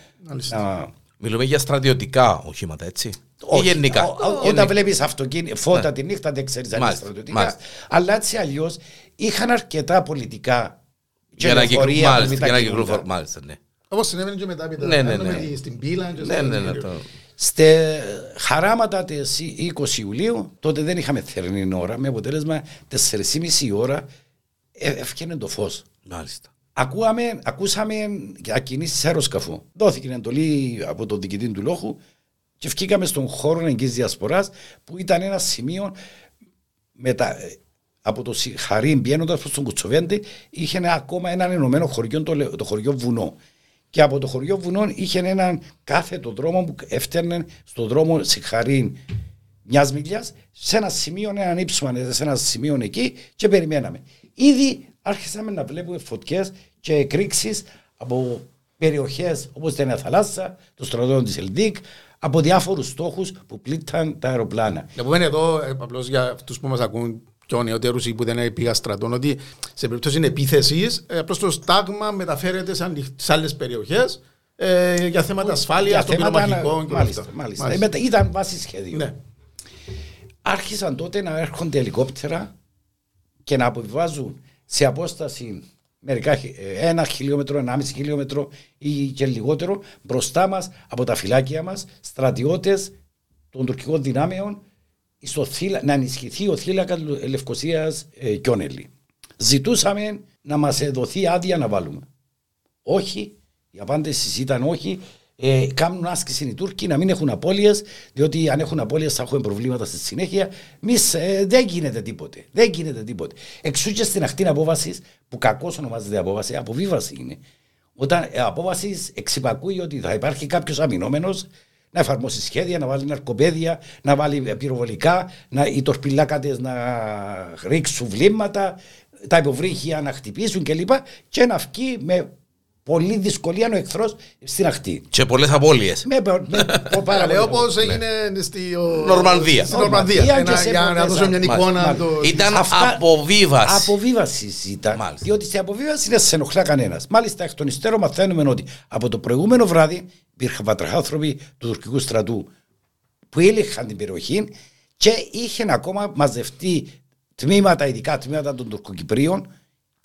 να... Μιλούμε για στρατιωτικά οχήματα, έτσι. Όχι, ή γενικά. Ό, ό, όταν βλέπεις αυτοκίνητα, φώτα ναι. τη νύχτα δεν ξέρεις αν είναι στρατιωτικά. Μάλιστα. Αλλά έτσι αλλιώς είχαν αρκετά πολιτικά για να κυκλοφορούν. Μάλιστα, ναι. Όπω συνέβαινε και μετά, ναι, ναι, ναι. στην πύλα. Και ναι, ναι, ναι, το... Στε χαράματα τη 20 Ιουλίου, τότε δεν είχαμε θερινή ώρα, με αποτέλεσμα 4,5 ώρα έφυγε το φως. Μάλιστα. Ακούαμε, ακούσαμε ακινήσεις αεροσκαφού. Δόθηκε εντολή από τον διοικητή του λόγου και βγήκαμε στον χώρο εγγύη διασποράς που ήταν ένα σημείο μετα, από το Χαρίν πιένοντα προς τον Κουτσοβέντε είχε ακόμα ένα ενωμένο χωριό, το, το χωριό Βουνό. Και από το χωριό Βουνό είχε έναν κάθετο δρόμο που έφτιανε στον δρόμο Σιχαρίν μιας μιλιάς, σε ένα σημείο, έναν ύψομα, σε ένα σημείο εκεί και περιμέναμε. Ήδη άρχισαμε να βλέπουμε φωτιές και εκρήξεις από περιοχές όπως την Θαλάσσα, το στρατό της Ελδίκ, από διάφορους στόχους που πλήτταν τα αεροπλάνα. Επομένω, εδώ, ε, απλώς για αυτούς που μας ακούν πιο νεότερου ή που δεν πήγα στρατών, ότι σε περίπτωση επίθεση, ε, απλώς το στάγμα μεταφέρεται σε άλλες περιοχές ε, για θέματα ασφάλειας, των πυρομαχικών και μάλιστα, μάλιστα. μάλιστα. Ήταν βάση σχέδιο. Ναι. Άρχισαν τότε να έρχονται ελικόπτερα και να αποβιβάζουν σε απόσταση μερικά ένα χιλιόμετρο, ένα μισή χιλιόμετρο ή και λιγότερο μπροστά μας από τα φυλάκια μας στρατιώτες των τουρκικών δυνάμεων στο θύλα, να ενισχυθεί ο θύλακας Λευκοσίας ε, Κιόνελη. Ζητούσαμε να μας δοθεί άδεια να βάλουμε. Όχι, η απάντηση ήταν όχι. Ε, κάνουν άσκηση οι Τούρκοι να μην έχουν απώλειες, διότι αν έχουν απώλειες θα έχουμε προβλήματα στη συνέχεια. Εμεί ε, δεν γίνεται τίποτε. Δεν γίνεται τίποτε. Εξού και στην ακτίνα απόβασης, που κακώς ονομάζεται απόβαση, αποβίβαση είναι. Όταν ε, απόβασης εξυπακούει ότι θα υπάρχει κάποιος αμυνόμενος να εφαρμόσει σχέδια, να βάλει ναρκοπαίδια, να βάλει πυροβολικά, να, οι τορπιλάκατες να ρίξουν βλήματα, τα υποβρύχια να χτυπήσουν κλπ. Και, και να βγει με πολύ δυσκολία ο εχθρός στην αχτή. Και πολλές απώλειες. Με, με, με Όπω έγινε στη Νορμανδία. Στην Νορμανδία. Για να δώσω μια εικόνα. Ήταν αποβίβαση. Αποβίβαση ήταν. Διότι στην αποβίβαση δεν σε ενοχλά κανένας. Μάλιστα εκ των υστέρων μαθαίνουμε ότι από το προηγούμενο βράδυ υπήρχαν πατραχάνθρωποι του τουρκικού στρατού που έλεγχαν την περιοχή και είχαν ακόμα μαζευτεί τμήματα, ειδικά τμήματα των Τουρκοκυπρίων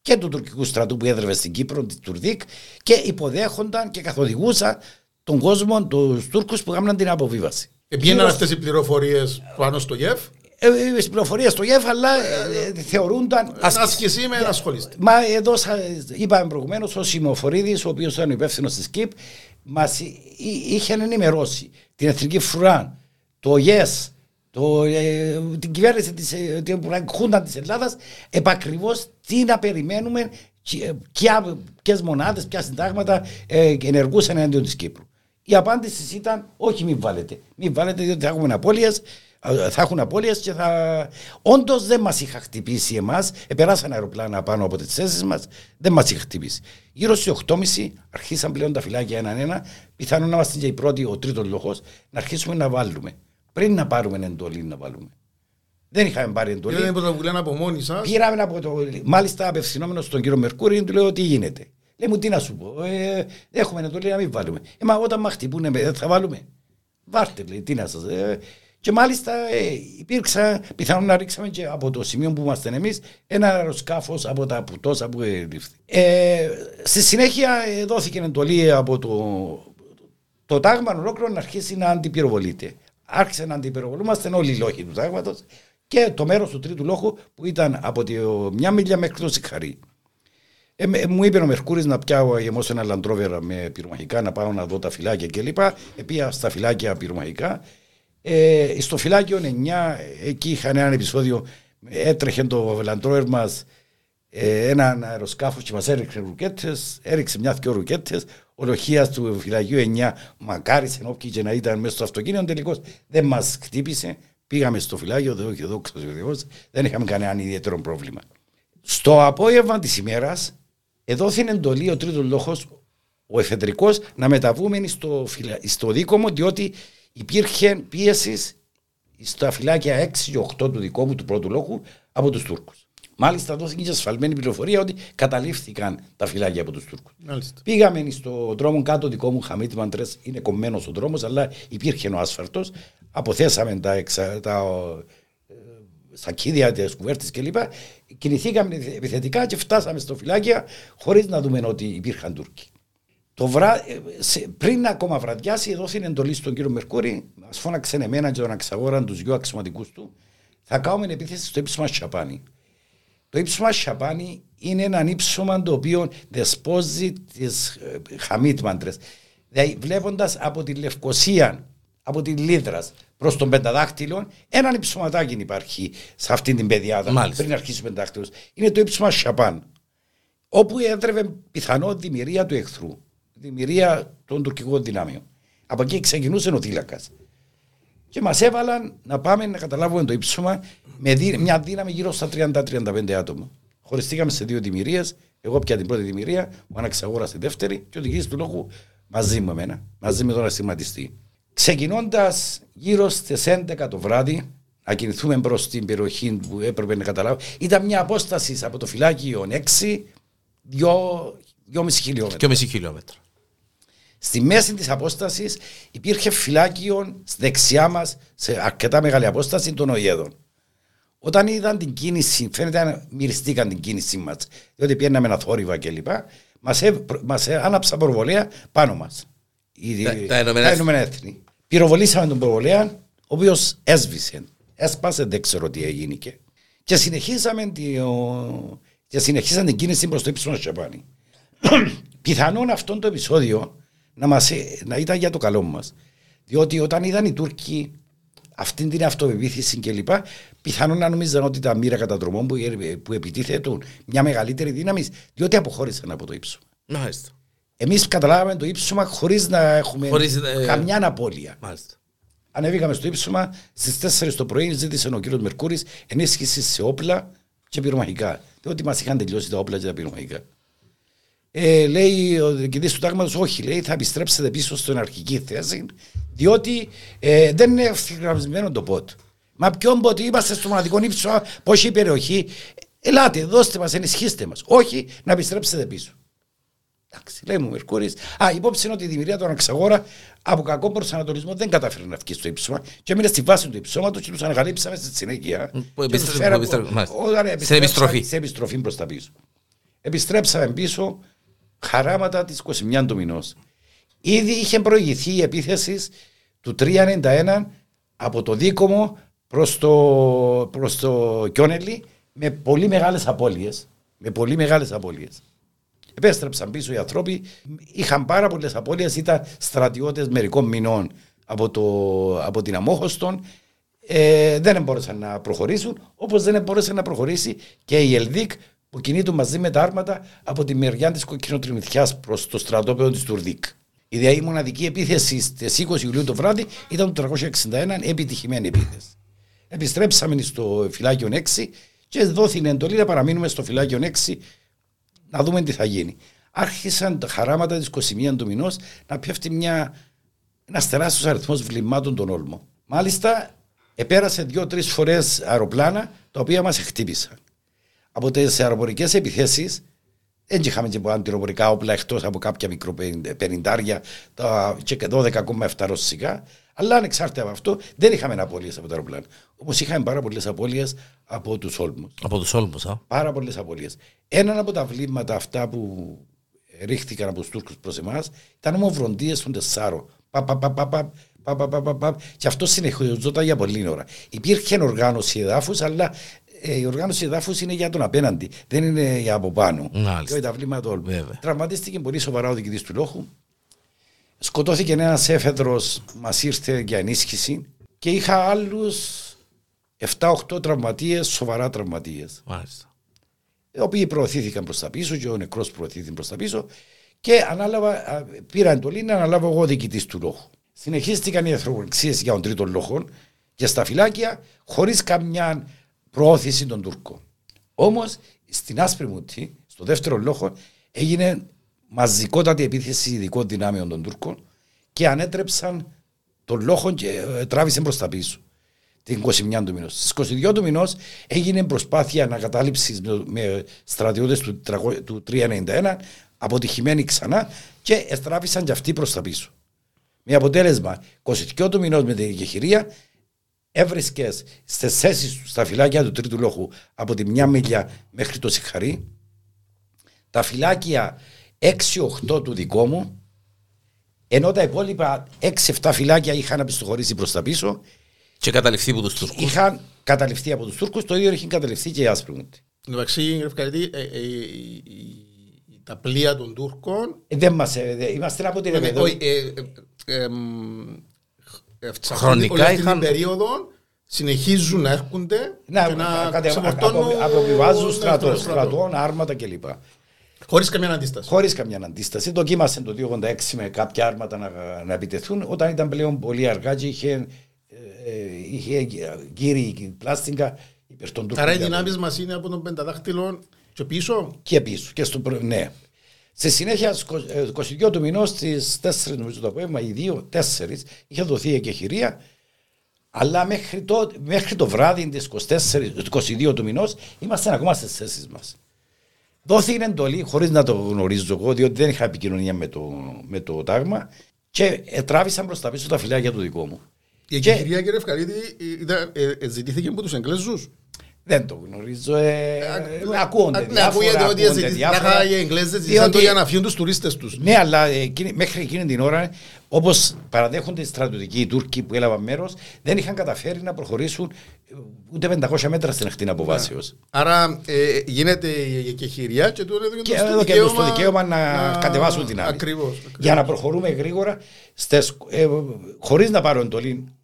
και του τουρκικού στρατού που έδρευε στην Κύπρο, τη Τουρδίκ, και υποδέχονταν και καθοδηγούσαν τον κόσμο, τους Τούρκους που έκαναν την αποβίβαση. Επήγαιναν αυτές οι πληροφορίες πάνω στο ΓΕΦ; Ε, ε, οι πληροφορίες στο ΓΕΦ, αλλά ε, ε, θεωρούνταν. Άσκηση με ασχολείστε. Μα εδώ είπαμε προηγουμένως ο Σιμοφορίδης, ο οποίος ήταν υπεύθυνος της ΚΙΠ, μας είχε ενημερώσει την Εθνική Φρουράν, το ΓΕΣ, το, ε, την κυβέρνηση της, ε, την Χούντα της Ελλάδας επακριβώς τι να περιμένουμε ποιες μονάδες, ποια συντάγματα ε, ενεργούσαν εναντίον της Κύπρου. Η απάντηση ήταν όχι μην βάλετε. Μην βάλετε διότι θα έχουμε απώλειες, θα έχουν απώλειες και θα. Όντως δεν μας είχα χτυπήσει εμάς. Επεράσαν αεροπλάνα πάνω από τις θέσεις μας. Δεν μας είχα χτυπήσει. Γύρω στις 8.30 αρχίσαν πλέον τα φυλάκια έναν-ένα. Πιθανόν να είμαστε και οι πρώτοι, ο τρίτος λόγος, να αρχίσουμε να βάλουμε πριν να πάρουμε εντολή να βάλουμε. Δεν είχαμε πάρει εντολή. Δεν πρωτοβουλία από μόνοι σας; Πήραμε από το. Μάλιστα, απευθυνόμενος στον κύριο Μερκούρη, του λέω τι γίνεται; Λέει μου τι να σου πω. Ε, έχουμε εντολή να μην βάλουμε. Ε, μα όταν μας χτυπούνε, δεν θα βάλουμε. Βάρτε, λέει, τι να σας. Ε, και μάλιστα ε, υπήρξα, πιθανόν να ρίξαμε και από το σημείο που είμαστε εμείς, ένα αεροσκάφος από τα τόσα που λήφθη. Ε, στη συνέχεια ε, δόθηκε εντολή από το, το τάγμα ολόκληρο να αρχίσει να αντιπυροβολείται άρχισε να αντιπυροβολούμαστε όλοι οι λόγοι του τάγματος και το μέρος του τρίτου λόγου που ήταν από τη μια μίλια μέχρι το Σικαρί. Ε, μου είπε ο Μερκούρης να πιάω γεμώ ένα λαντρόβερα με πυρομαχικά, να πάω να δω τα φυλάκια κλπ. Επία στα φυλάκια πυρομαχικά. Ε, στο φυλάκιο 9, εκεί είχαν ένα επεισόδιο, έτρεχε το λαντρόβερ μας ε, έναν αεροσκάφος και μας έριξε ρουκέτες, έριξε μια-δυο ρουκέτες. Ο λοχεία του φυλακίου 9 μακάρισε όποιοι και να ήταν μέσα στο αυτοκίνητο. Τελικώς δεν μας χτύπησε. Πήγαμε στο φυλάκιο, εδώ και εδώ, δεν είχαμε κανένα ιδιαίτερο πρόβλημα. Στο απόγευμα της ημέρας, εδόθη εντολή ο τρίτος λόγο, ο εφεδρικός, να μεταβούμε στο, φυλα... στο δίκομο, διότι υπήρχε πίεσης στα φυλάκια 6 και 8 του δικού μου του πρώτου λόγου από τους Τούρκους. Μάλιστα δόθηκε και ασφαλμένη πληροφορία ότι καταλήφθηκαν τα φυλάκια από τους Τούρκους. Πήγαμε στο δρόμο κάτω δικό μου, Χαμίτ Μαντρές, είναι κομμένος ο δρόμος, αλλά υπήρχε ο άσφαλτος. Αποθέσαμε τα, εξα, τα ε, σακίδια της κουβέρτης κλπ. Κινηθήκαμε επιθετικά και φτάσαμε στο φυλάκια χωρίς να δούμε ότι υπήρχαν Τούρκοι. Το βρά... σε... Πριν ακόμα βραδιάσει, δόθηκε εντολή στον κύριο Μερκούρη, μα φώναξε εμένα και τον αξαγόραν τους δυο αξιωματικούς του, θα κάνουμε επίθεση στο ύψο μα Σαπάνι. Το ύψωμα Σαπάνι είναι ένα ύψωμα το οποίο δεσπόζει τις ε, χαμίτμαντρε. Δηλαδή, βλέποντας από τη Λευκοσία, από τη Λίδρα προς τον Πενταδάκτυλο, έναν υψωματάκι υπάρχει σε αυτή την πεδιάδα. Πριν αρχίσει ο Πενταδάκτυλο. Είναι το ύψωμα Σαπάν. Όπου έδρευε πιθανό δημιουργία του εχθρού. Δημιουργία των τουρκικών δυνάμεων. Από εκεί ξεκινούσε ο θύλακας. Και μας έβαλαν να πάμε να καταλάβουμε το ύψωμα με μια δύναμη γύρω στα 30-35 άτομα. Χωριστήκαμε σε δύο δημιουργίες. Εγώ πια την πρώτη δημιουργία, ο Αναξαγόρα τη δεύτερη και ο διοικητή του λόγου μαζί με εμένα, μαζί με τον αστηματιστή. Ξεκινώντας γύρω στις 11 το βράδυ, να κινηθούμε προς την περιοχή που έπρεπε να καταλάβω, ήταν μια απόσταση από το φυλάκιο 6, 2,5 χιλιόμετρα. 2,5 χιλιόμετρα. Στη μέση της απόστασης υπήρχε φυλάκιο δεξιά μας, σε αρκετά μεγάλη απόσταση των ΟΙΕΔων. Όταν είδαν την κίνηση, φαίνεται να μυριστήκαν την κίνηση μας, διότι πιέναμε ένα θόρυβα κλπ. Μας άναψα προβολέα πάνω μας. Τα, τα Ηνωμένα Έθνη. Πυροβολήσαμε τον προβολέα, ο οποίος έσβησε. Έσπασε, δεν ξέρω τι έγινε. Και συνεχίσαμε τη, ο... και συνεχίσαν την κίνηση προς το ύψος Σαπάνι. Πιθανόν αυτό το επεισόδιο να, μας, να ήταν για το καλό μας. Διότι όταν είδαν οι Τούρκοι αυτή την αυτοπεποίθηση κλπ. Πιθανόν να νομίζαν ότι τα μοίρα καταδρομών που, που επιτίθετουν μια μεγαλύτερη δύναμη, διότι αποχώρησαν από το ύψος. Μάλιστα. Εμείς καταλάβαμε το ύψωμα χωρίς να έχουμε χωρίς, ε, καμιά απώλεια. Μάλιστα. Ανέβηκαμε στο ύψωμα, στις 4 το πρωί ζήτησε ο κύριος Μερκούρης ενίσχυση σε όπλα και πυρομαχικά. Διότι μας είχαν τελειώσει τα όπλα και τα πυρομαχικά. Ε, λέει ο διοικητής του τάγματος, όχι, λέει, θα επιστρέψετε πίσω στην αρχική θέση, διότι ε, δεν είναι ευθυγραμμισμένο το πότ. Μα ποιον πότ, είμαστε στο μοναδικό ύψο, πόση περιοχή. Ελάτε, δώστε μας, ενισχύστε μας. Όχι, να επιστρέψετε πίσω. Εντάξει, λέει μου Μερκούρης. Α, υπόψη είναι ότι η δημιουργία του Αναξαγόρα από κακό προσανατολισμό δεν κατάφερε να βγει στο ύψωμα και έμεινε στη βάση του υψώματο και τους ανακαλύψαμε στη συνέχεια. Σε επιστροφή. Σε επιστροφή προς τα πίσω. Επιστρέψαμε πίσω χαράματα της 21 του μηνός. Ήδη είχε προηγηθεί η επίθεση του 391 από το Δίκομο προς το, προς το Κιόνελι με πολύ μεγάλες απώλειες. Με πολύ μεγάλες απώλειες. Επέστρεψαν πίσω οι άνθρωποι, είχαν πάρα πολλές απώλειες, ήταν στρατιώτες μερικών μηνών από, το, από την Αμόχωστον. Ε, δεν μπόρεσαν να προχωρήσουν, όπως δεν μπόρεσε να προχωρήσει και η Ελδίκ που κινείται μαζί με τα άρματα από τη μεριά της κοκκινοτριμηθιάς προς το στρατόπεδο της Τουρδίκ. Η δηλαδή μοναδική επίθεση στις 20 Ιουλίου το βράδυ ήταν το 361 επιτυχημένη επίθεση. Επιστρέψαμε στο φυλάκιο 6 και δόθηκε εντολή να παραμείνουμε στο φυλάκιο 6 να δούμε τι θα γίνει. Άρχισαν τα χαράματα της 21 του μηνός να πέφτει μια, ένας τεράστιος αριθμός βλημάτων των Όλμο. Μάλιστα, επέρασε δύο-τρεις φορές αεροπλάνα τα οποία μας χτύπησαν από τις αεροπορικές επιθέσεις δεν είχαμε και αντιροπορικά όπλα εκτός από κάποια μικροπενιντάρια και 12,7 ρωσικά. Αλλά ανεξάρτητα από αυτό, δεν είχαμε απώλειες από τα αεροπλάνα. Όμως είχαμε πάρα πολλές απώλειες από τους όλμους. Από τους όλμους, α. Πάρα πολλές απώλειες. Ένα από τα βλήματα αυτά που ρίχτηκαν από τους Τούρκους προς εμάς ήταν ομοφροντίε των Τεσσάρων. Και αυτό συνεχιζόταν για πολλή ώρα. Υπήρχε οργάνωση εδάφους, αλλά η οργάνωση εδάφους είναι για τον απέναντι, δεν είναι για από πάνω. Και τα βλήματα Τραυματίστηκε πολύ σοβαρά ο διοικητής του λόγου. Σκοτώθηκε ένας έφεδρος, μας ήρθε για ενίσχυση και είχα άλλους 7-8 τραυματίες, σοβαρά τραυματίες. οι οποίοι προωθήθηκαν προς τα πίσω και ο νεκρός προωθήθηκε προς τα πίσω και ανάλαβα, α, πήρα εντολή να αναλάβω εγώ διοικητής του λόγου. Συνεχίστηκαν οι εχθροπραξίες για τον τρίτο λόγο και στα φυλάκια χωρίς καμιά προώθηση των Τούρκων. Όμως στην άσπρη μούτη, στο δεύτερο λόγο, έγινε μαζικότατη επίθεση ειδικών δυνάμεων των Τούρκων και ανέτρεψαν τον λόγο και ε, τράβησε προς τα πίσω την 21 του μηνός. Στις 22 του μηνός έγινε προσπάθεια ανακατάληψης με, με στρατιώτες του, τραγω- του 391, αποτυχημένοι ξανά και εστράφησαν και αυτοί προς τα πίσω. Με αποτέλεσμα, 22 του μηνός με την Γεχηρία έβρισκε στι θέσει του στα φυλάκια του τρίτου λόγου από τη μια μίλια μέχρι το Σιχαρί. Τα φυλάκια 6-8 του δικό μου, ενώ τα υπόλοιπα 6-7 φυλάκια είχαν απιστοχωρήσει προ τα πίσω, Και καταληφθεί από του Τούρκου. είχαν καταληφθεί από του Τούρκου, το ίδιο είχε καταληφθεί και η Άσπριμουτη. Εντάξει, κύριε Ευκαρίτη, ε, ε, η- η- τα πλοία των Τούρκων. Ε, δεν μας, ε, δε- είμαστε από την Χρονικά όλη αυτή την είχαν- περίοδο συνεχίζουν να έρχονται Να, και να κατε- ξεφορτώνουν απο- αποβιβάζουν ναι, στρατό, τον στρατό. στρατών, άρματα κλπ. Χωρίς καμία αντίσταση. Χωρίς καμιά αντίσταση. Δοκίμασαν το 2086 με κάποια άρματα να, να επιτεθούν όταν ήταν πλέον πολύ αργά και είχε, ε, ε, είχε γύρει πλάστιγκα υπέρ των Τούρκων. Άρα οι για το- δυνάμεις μας είναι από τον πενταδάχτυλο και πίσω; και πίσω. Και στο, προ- ναι. Στη συνέχεια, στις 22 του μηνός, στις 4 νομίζω το απόγευμα, οι δύο, 4 είχε δοθεί η εκεχηρία. Αλλά μέχρι το, μέχρι το βράδυ της 22 του μηνός είμαστε ακόμα στις θέσεις μας. Δόθηκε εντολή, χωρίς να το γνωρίζω εγώ, διότι δεν είχα επικοινωνία με το, με το τάγμα και ε, τράβησαν προς τα πίσω τα φυλάκια του δικού μου. Η Και- κυρία κύριε Ευκαρίτη ήταν, ε, ε, ζητήθηκε από τους Εγγλέζους. Δεν το γνωρίζω. Ε, Α, ακούγονται. α, Ναι, διάφορα, ακούγεται ότι ακούγονται ζητή- διάφορα. τάχα οι Εγγλέζες ζητήσαν το Διότι- για να φύγουν τους τουρίστες τους. Ναι, αλλά εκείνη, μέχρι εκείνη την ώρα, όπως παραδέχονται οι στρατιωτικοί οι Τούρκοι που έλαβαν μέρος, δεν είχαν καταφέρει να προχωρήσουν ε, ούτε 500 μέτρα στην ακτίνα αποβάσεω. Άρα ε, γίνεται η εκεχηρία και του έδωκε Και τους το έδωκε τους το δικαίωμα να, κατεβάσουν την άλλη. Ακριβώς. Για να προχωρούμε γρήγορα, στες, ε, χωρίς να πάρω εντολή, απο- α-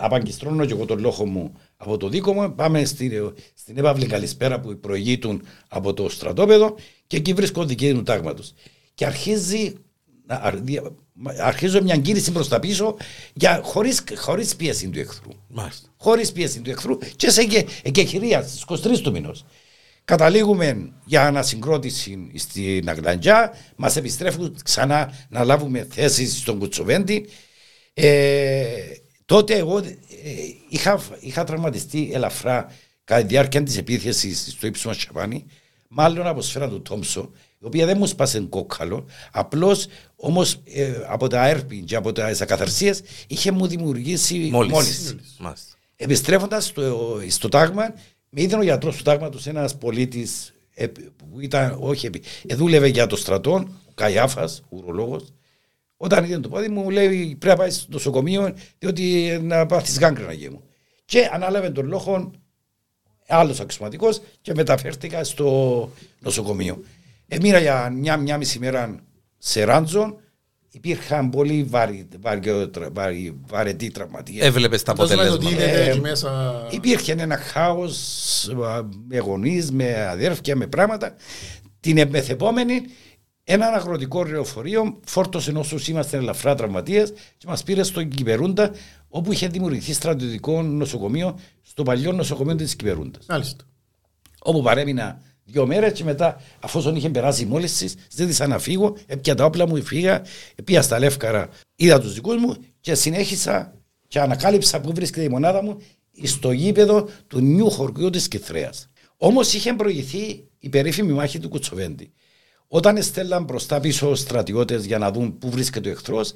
απαγκιστρώνω και εγώ τον λόγο μου από το δίκο μου, πάμε στη, στην έπαυλη καλησπέρα που προηγείτουν από το στρατόπεδο και εκεί βρίσκω δική του τάγματος. Και αρχίζει να αρ- δια- αρχίζω μια κίνηση προς τα πίσω για, χωρίς, χωρίς πίεση του εχθρού Μάλιστα. χωρίς πίεση του εχθρού και σε εκε- εκεχηρία στις 23 του μηνός. Καταλήγουμε για ανασυγκρότηση στην Αγλαντζά, μας επιστρέφουν ξανά να λάβουμε θέσεις στον Κουτσοβέντη. Ε, τότε εγώ ε, είχα, είχα τραυματιστεί ελαφρά κατά τη διάρκεια της επίθεσης στο ύψος Σαπάνι, μάλλον από σφαίρα του Τόμψο, η οποία δεν μου σπάσε κόκκαλο, απλώς όμως από τα έρπη και από τις ακαθαρσίες είχε μου δημιουργήσει Μόλις. μόλις. Μάλιστα. Επιστρέφοντας στο, στο τάγμα, με είδε ο γιατρός του τάγματος, ένας πολίτης που ήταν, όχι, επί- ε, δούλευε για το στρατό, ο Καϊάφας, ουρολόγος. Όταν είδε το πόδι μου, μου λέει πρέπει να πάει στο νοσοκομείο, διότι ε, να πάθει γάγκρενα γη μου. Και ανάλαβε τον λόγο άλλος αξιωματικός και μεταφέρθηκα στο νοσοκομείο. Έμεινα για μια, μια μισή μέρα σε ράντζον. Υπήρχαν πολύ βαρύ, βαριό- τρα- βαρύ- βαρετοί τραυματίες. Έβλεπες τα Πώς να το αποτελέσματα. δείτε Ε, εκεί μέσα. Υπήρχε ένα χάος με γονείς, με αδέρφια, με πράγματα. Την επμεθεπόμενη, ένα αγροτικό λεωφορείο φόρτωσε όσου είμαστε ελαφρά τραυματίες και μας πήρε στον Κυπερούντα, όπου είχε δημιουργηθεί στρατιωτικό νοσοκομείο στο παλιό νοσοκομείο της Κυπερούντας. Μάλιστα. Όπου παρέμεινα δύο μέρες και μετά, αφού είχε περάσει η μόλυνση, ζήτησα να φύγω, έπια τα όπλα μου, φύγα, πήγα στα Λεύκαρα, είδα τους δικούς μου και συνέχισα και ανακάλυψα που βρίσκεται η μονάδα μου στο γήπεδο του νιου χωριού τη Κυθρέα. Όμως είχε προηγηθεί η περίφημη μάχη του Κουτσοβέντη. Όταν εστέλαν μπροστά πίσω στρατιώτες για να δουν πού βρίσκεται ο εχθρός,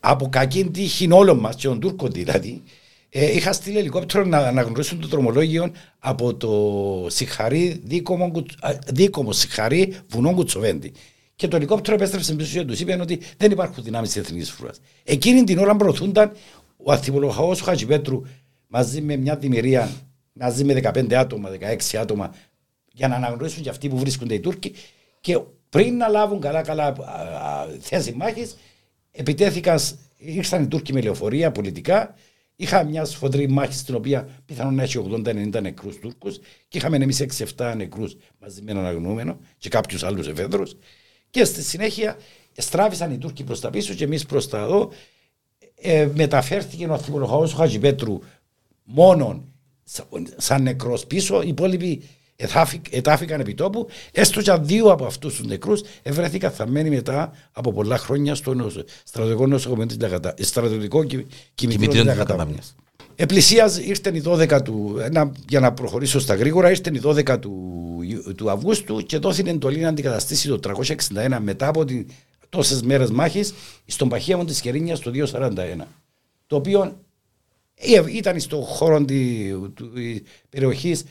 από κακή τύχη όλων μας, και των Τούρκων δηλαδή, ε, είχα στείλει ελικόπτερο να αναγνωρίσουν το τρομολόγιο από το Σιχαρί, δίκομο, Κουτ- α, δίκομο Σιχαρί, βουνό Κουτσοβέντη. Και το ελικόπτερο επέστρεψε πίσω και τους είπε ότι δεν υπάρχουν δυνάμεις της εθνικής φρουράς. Εκείνη την ώρα προωθούνταν ο αθυπολογαό του Χατζηπέτρου μαζί με μια δημιουργία, μαζί με 15 άτομα, 16 άτομα, για να αναγνωρίσουν και αυτοί που βρίσκονται οι Τούρκοι. Και πριν να λάβουν καλά-καλά θέση μάχης, επιτέθηκαν, ήρθαν οι Τούρκοι με λεωφορεία πολιτικά, Είχα μια σφοδρή μάχη στην οποία πιθανόν να έχει 80-90 νεκρούς Τούρκους και είχαμε εμείς 6-7 νεκρούς μαζί με έναν αγνοούμενο και κάποιους άλλους εφέδρους. Και στη συνέχεια στράβησαν οι Τούρκοι προς τα πίσω και εμείς προς τα εδώ. Ε, μεταφέρθηκε ο αθλητικό του Χατζηπέτρου μόνον σαν νεκρός πίσω. Οι υπόλοιποι ετάφηκαν επί τόπου. Έστω και δύο από αυτούς τους νεκρούς ευρέθηκαν θαμμένοι μετά από πολλά χρόνια στο στρατιωτικό νοσοκομείο της στρατιωτικό κημητήριο της Ακατάμια. Επλησίαζε, ήρθε η 12 του, ένα, για να προχωρήσω στα γρήγορα, ήρθε η 12 του, του Αυγούστου και δόθηκε εντολή να αντικαταστήσει το 361 μετά από τόσες μέρες μάχης στον παχαίαμο της Κερίνιας το 241. Το οποίο ε, ήταν στο χώρο τη περιοχής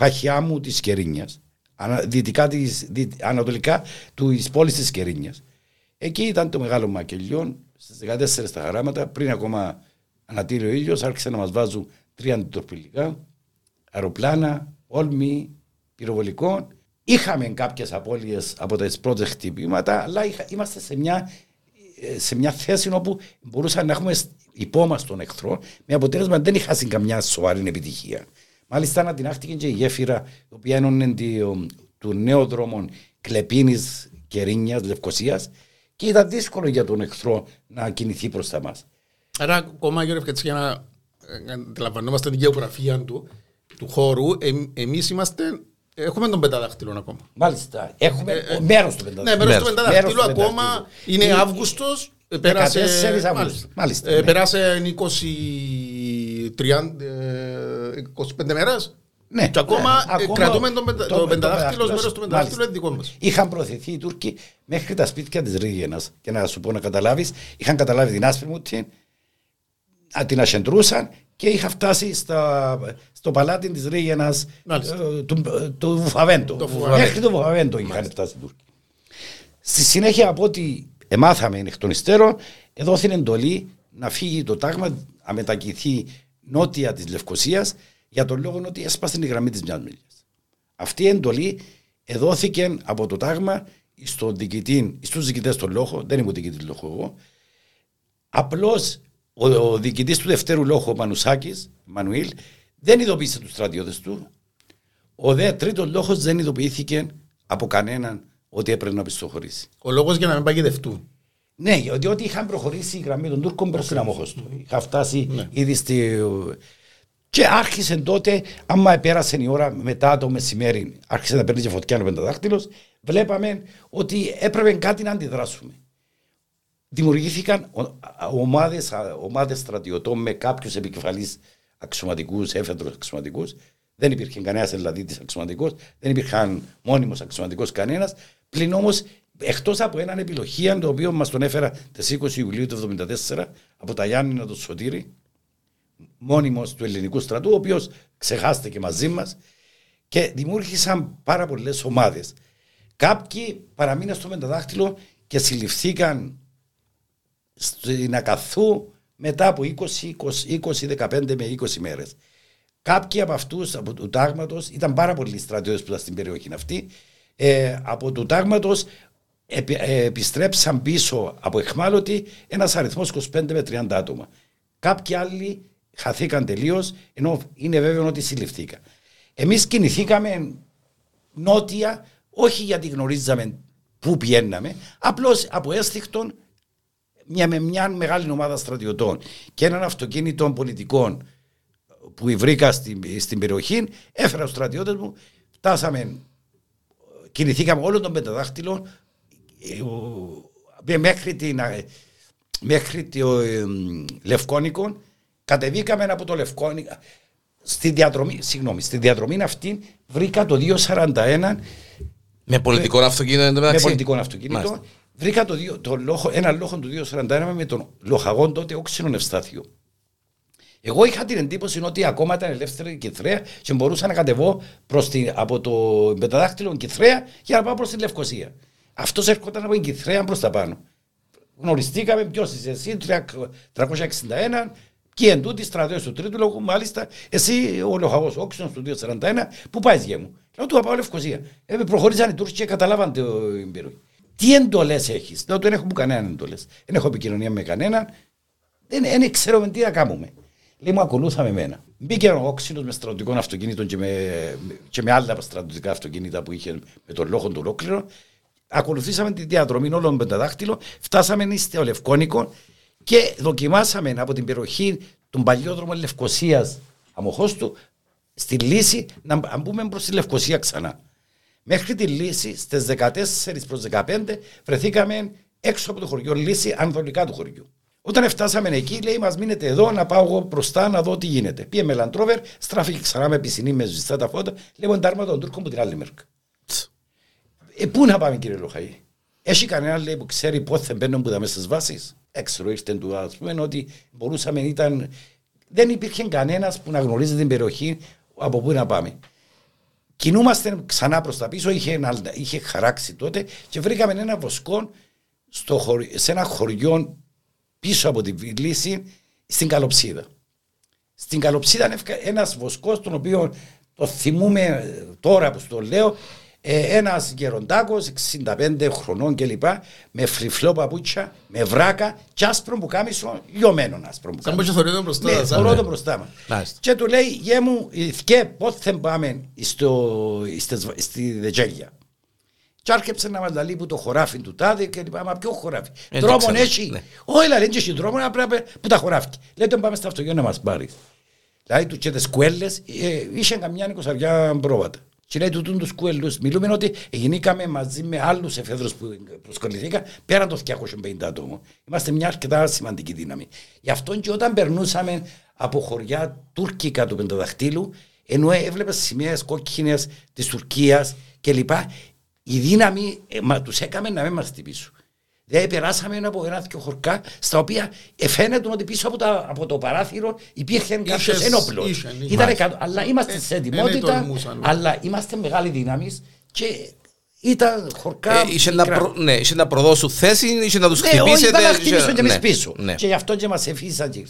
Παχιάμου της Κερίνιας, δυτικά της, δι, ανατολικά του πόλης της Κερίνιας. Εκεί ήταν το μεγάλο μακελιό στις 14 τα χαράματα, πριν ακόμα ανατήρει ο ήλιος, άρχισε να μας βάζουν τρία αντιτορπιλικά, αεροπλάνα, όλμοι, πυροβολικών. Είχαμε κάποιες απώλειες από τα πρώτα χτυπήματα, αλλά είχα, είμαστε σε μια, σε μια θέση όπου μπορούσαμε να έχουμε υπόμα τον εχθρό, με αποτέλεσμα δεν είχα καμιά σοβαρή επιτυχία. Μάλιστα ανατινάχτηκε και η γέφυρα, η οποία ένωνε του νέου δρόμου Κλεπίνης, Κερίνιας, Λευκοσίας και ήταν δύσκολο για τον εχθρό να κινηθεί προς τα μας. Άρα, ακόμα κύριε Ευκατσί, για να αντιλαμβανόμαστε την γεωγραφία του, του χώρου, ε, εμείς είμαστε Έχουμε τον πενταδάχτυλο ακόμα. Μάλιστα. Έχουμε ε, ε, μέρος του πενταδάχτυλου. Ναι, μέρος του πενταδάχτυλου ακόμα είναι Αύγουστος. Πέρασε, μάλιστα, μάλιστα, ναι. πέρασε 20, 30, 25 μέρες. Ναι, και ακόμα, ναι, ακόμα κρατούμε τον το, το πενταδάχτυλο μέρος του πενταδάχτυλου είναι δικό μας. Είχαν προωθηθεί οι Τούρκοι μέχρι τα σπίτια της Ρίγαινα. Και να σου πω να καταλάβεις, είχαν καταλάβει την άσπρη μου την, την ασεντρούσαν και είχα φτάσει στα, στο παλάτι της Ρίγαινα ε, του, του Βουφαβέντο. Μέχρι το Βουφαβέντο είχαν φτάσει οι Τούρκοι. Στη συνέχεια από ό,τι εμάθαμε εκ των υστέρων, έδωθη εντολή να φύγει το τάγμα, να μετακινηθεί νότια της Λευκοσίας για τον λόγο ότι έσπασε η γραμμή της μιας μίλιας. Αυτή η εντολή εδόθηκε από το τάγμα στο διοικητή, στους διοικητές των λόγων, δεν είμαι διοικητής λόγο εγώ, απλώς ο, ο διοικητής του δευτέρου λόγου, ο Μανουσάκης, Μανουήλ, δεν ειδοποίησε τους στρατιώτες του. Ο δε τρίτος λόγος δεν ειδοποιήθηκε από κανέναν ότι έπρεπε να πιστοχωρήσει. Ο λόγος για να μην παγιδευτούν. Ναι, διότι είχαν προχωρήσει η γραμμή των Τούρκων προ την αμόχω του. Είχα φτάσει ναι. ήδη στη. Και άρχισε τότε, άμα πέρασε η ώρα μετά το μεσημέρι, άρχισε να παίρνει και φωτιά ο πενταδάχτυλος, βλέπαμε ότι έπρεπε κάτι να αντιδράσουμε. Δημιουργήθηκαν ομάδες, ομάδες στρατιωτών με κάποιους επικεφαλεί αξιωματικούς, έφεδρους αξιωματικούς. Δεν υπήρχε κανένας δηλαδή της αξιωματικός, δεν υπήρχαν μόνιμος αξιωματικός κανένας. Πλην όμως Εκτός από έναν επιλογή το οποίο μας τον έφερα τις 20 Ιουλίου του 1974 από τα Γιάννη του Σωτήρη, μόνιμος του ελληνικού στρατού, ο οποίος ξεχάστηκε μαζί μας και δημιούργησαν πάρα πολλές ομάδες. Κάποιοι παραμείναν στο μεταδάχτυλο και συλληφθήκαν στην Ακαθού μετά από 20, 20, 15 με 20 μέρες. Κάποιοι από αυτούς από του τάγματος ήταν πάρα πολλοί στρατιώτες που ήταν στην περιοχή αυτή. Ε, από του τάγματος ε, επιστρέψαν πίσω από εχμάλωτη ένας αριθμός 25 με 30 άτομα. Κάποιοι άλλοι χαθήκαν τελείως, ενώ είναι βέβαιο ότι συλληφθήκαν. Εμείς κινηθήκαμε νότια, όχι γιατί γνωρίζαμε πού πηγαίναμε, απλώς από αίσθηκτον μια, με μια μεγάλη ομάδα στρατιωτών και έναν αυτοκίνητο πολιτικών που βρήκα στην, στην περιοχή, έφερα του στρατιώτες μου, φτάσαμε, κινηθήκαμε όλων των πενταδάχτυλων ε, μέχρι, την, μέχρι το ε, Λευκόνικο κατεβήκαμε από το Λευκόνικο στη διαδρομή, συγγνώμη, στη διαδρομή αυτή βρήκα το 241 με πολιτικό αυτοκίνητο με πολιτικό αυτοκίνητο. Βρήκα το, το λόγο, ένα λόγο του 241 με τον λοχαγόν τότε όξινο Ευστάθιο εγώ είχα την εντύπωση ότι ακόμα ήταν ελεύθερη η Κιθρέα και μπορούσα να κατεβώ προς την, από το μεταδάχτυλο Κιθρέα για να πάω προς τη Λευκοσία. Αυτός έρχονταν από την Κυθρέα προ τα πάνω. Γνωριστήκαμε, ποιος είσαι εσύ, 361, και εν τούτη στρατιώτες του τρίτου λόγου, μάλιστα, εσύ ο λοχαγός όξινος του 241, που πάεις γε μου. Λέω του πάω Λευκοσία. Ε, προχωρήσαν οι Τούρκοι και καταλάβαν την περιοχή. Τι εντολές έχεις; Λέω δεν έχω κανέναν εντολές. Δεν έχω επικοινωνία με κανέναν. Δεν, δεν ξέρουμε τι να κάνουμε. Λέει μου ακολούθαμε εμένα. Μπήκε ο όξινος με στρατιωτικών αυτοκίνητων και με, και με άλλα στρατιωτικά αυτοκίνητα που είχε με τον λόγο του ολόκληρο. Ακολουθήσαμε τη διαδρομή όλων με τα δάχτυλο, φτάσαμε στο Λευκόνικο και δοκιμάσαμε από την περιοχή των παλιόδρομων Λευκοσίας Αμοχώστου στη λύση να μπούμε προς τη Λευκοσία ξανά. Μέχρι τη λύση στις 14 προς 15 βρεθήκαμε έξω από το χωριό, λύση ανδρολικά του χωριού. Όταν φτάσαμε εκεί, λέει: Μας μείνετε εδώ να πάω εγώ μπροστά να δω τι γίνεται. Πήγε με λαντρόβερ, στράφηκε ξανά με πισινή με ζεστά τα φώτα. Λέμε τάρμα των Τούρκων που την άλλη μερκα. Ε, πού να πάμε, κύριε Λοχαή; Έχει κανένα λέει, που ξέρει πότε μπαίνουν που τα μέσα στις βάσεις; Έξω ήρθε του, ας πούμε, ότι μπορούσαμε, ήταν. Δεν υπήρχε κανένας που να γνωρίζει την περιοχή από πού να πάμε. Κινούμαστε ξανά προς τα πίσω, είχε, είχε χαράξει τότε και βρήκαμε ένα βοσκό στο χωρι... σε ένα χωριό πίσω από τη λύση στην Καλοψίδα. Στην Καλοψίδα είναι ένας βοσκός, τον οποίο το θυμούμε τώρα που το λέω, ε, ένας γεροντάκος 65 χρονών κλπ. Με φριφλό παπούτσια, με βράκα, και άσπρο που κάμισο, λιωμένο άσπρο που κάμισο. Σαν το μπροστά. Ναι, θωρώ το μπροστά Και του λέει, γε μου, και πότε πάμε στο, στη Δετζέλια. Και άρχισε να μας λαλεί που το χωράφι του τάδε και λοιπά, μα ποιο χωράφι. Δρόμον έχει. Ναι. Όχι, λέει, δεν έχει δρόμο, να πρέπει που τα χωράφι. Λέει, τον πάμε στο αυτοκίνητο να μας πάρει. Δηλαδή, του και τις κουέλες, ε, είχε καμιά νοικοσαριά πρόβατα. Και λέει του τους κουέλους, μιλούμε ότι γεννήκαμε μαζί με άλλους εφέδρους που προσκοληθήκα πέραν το 250 άτομο. Είμαστε μια αρκετά σημαντική δύναμη. Γι' αυτό και όταν περνούσαμε από χωριά τουρκικά του πενταδαχτύλου, ενώ έβλεπες σημαίες κόκκινες της Τουρκίας κλπ η δύναμη ε, τους έκαμε να μην μας χτυπήσουν. Δεν περάσαμε από ένα δύο χορκά στα οποία φαίνεται ότι πίσω από, τα, από το παράθυρο υπήρχε κάποιος ένοπλος. Αλλά είμαστε σε ετοιμότητα, αλλά είμαστε μεγάλη δύναμη και ήταν χορκά. Ε, είχε, να προ, ναι, είχε να προδώσουν θέση, είχε να τους ναι, χτυπήσετε. Ναι, να χτυπήσουν και εμείς ναι, πίσω. Ναι. Και γι' αυτό και μας εφήσαν και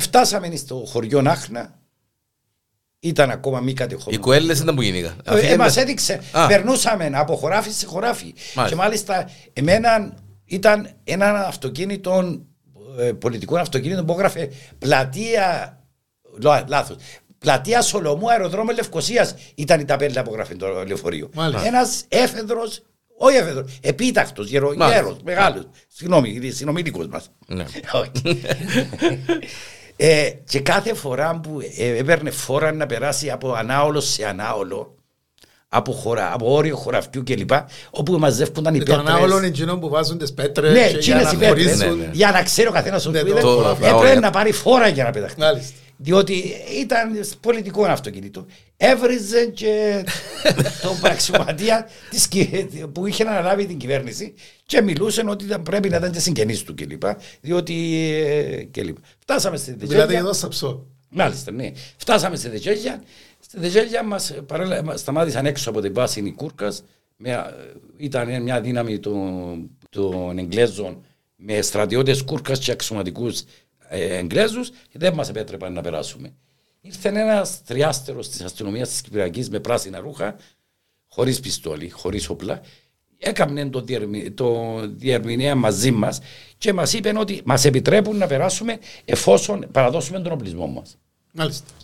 Φτάσαμε στο χωριό Νάχνα, ήταν ακόμα μη κατεχόμενο. Οι κουέλες ήταν που γίνηκαν. Ε, Μας έδειξε. Α. Περνούσαμε από χωράφι σε χωράφι. Μάλιστα. Και μάλιστα εμένα ήταν ένα αυτοκίνητο, ε, πολιτικό αυτοκίνητο που έγραφε πλατεία. Λάθος. Πλατεία Σολομού αεροδρόμιο Λευκοσίας ήταν η ταπέλα που έγραφε το λεωφορείο. Ένας έφεδρος, όχι έφεδρος, επίτακτο, γερο, μεγάλος. Συγγνώμη, συνομιλικό μας. Ναι. Ε, και κάθε φορά που ε, έπαιρνε φόρα να περάσει από ανάολο σε ανάολο, από, χώρα, από όριο χωραφιού κλπ. Όπου μαζεύονταν οι πέτρες. Το ανάολο είναι εκείνο που βάζουν τις πέτρες ναι, για, να πέτρες, ναι, ναι. για να ξέρει ο καθένας ναι, που έπρεπε να πάρει φόρα για να πεταχτεί. Διότι ήταν πολιτικό αυτοκίνητο. Έβριζε και τον πραξιωματία που είχε αναλάβει την κυβέρνηση και μιλούσε ότι πρέπει να ήταν και συγγενείς του κλπ. Διότι. Ε, κλπ. Φτάσαμε στη Δετζέλια. Δηλαδή εδώ σαψό. Μάλιστα, ναι. Φτάσαμε στη Δετζέλια. Στη Δετζέλια μας σταμάτησαν έξω από την βάση η Κούρκας. Ήταν μια δύναμη των, των Εγγλέζων με στρατιώτες Κούρκας και αξιωματικούς ε, Εγγλέζους και δεν μας επέτρεπαν να περάσουμε. Ήρθε ένας τριάστερο της αστυνομίας της Κυπριακής με πράσινα ρούχα, χωρίς πιστόλι, χωρίς όπλα. Έκαμε το, διερμη, το διερμηνέα μαζί μας και μας είπε ότι μας επιτρέπουν να περάσουμε εφόσον παραδώσουμε τον οπλισμό μας. Μάλιστα.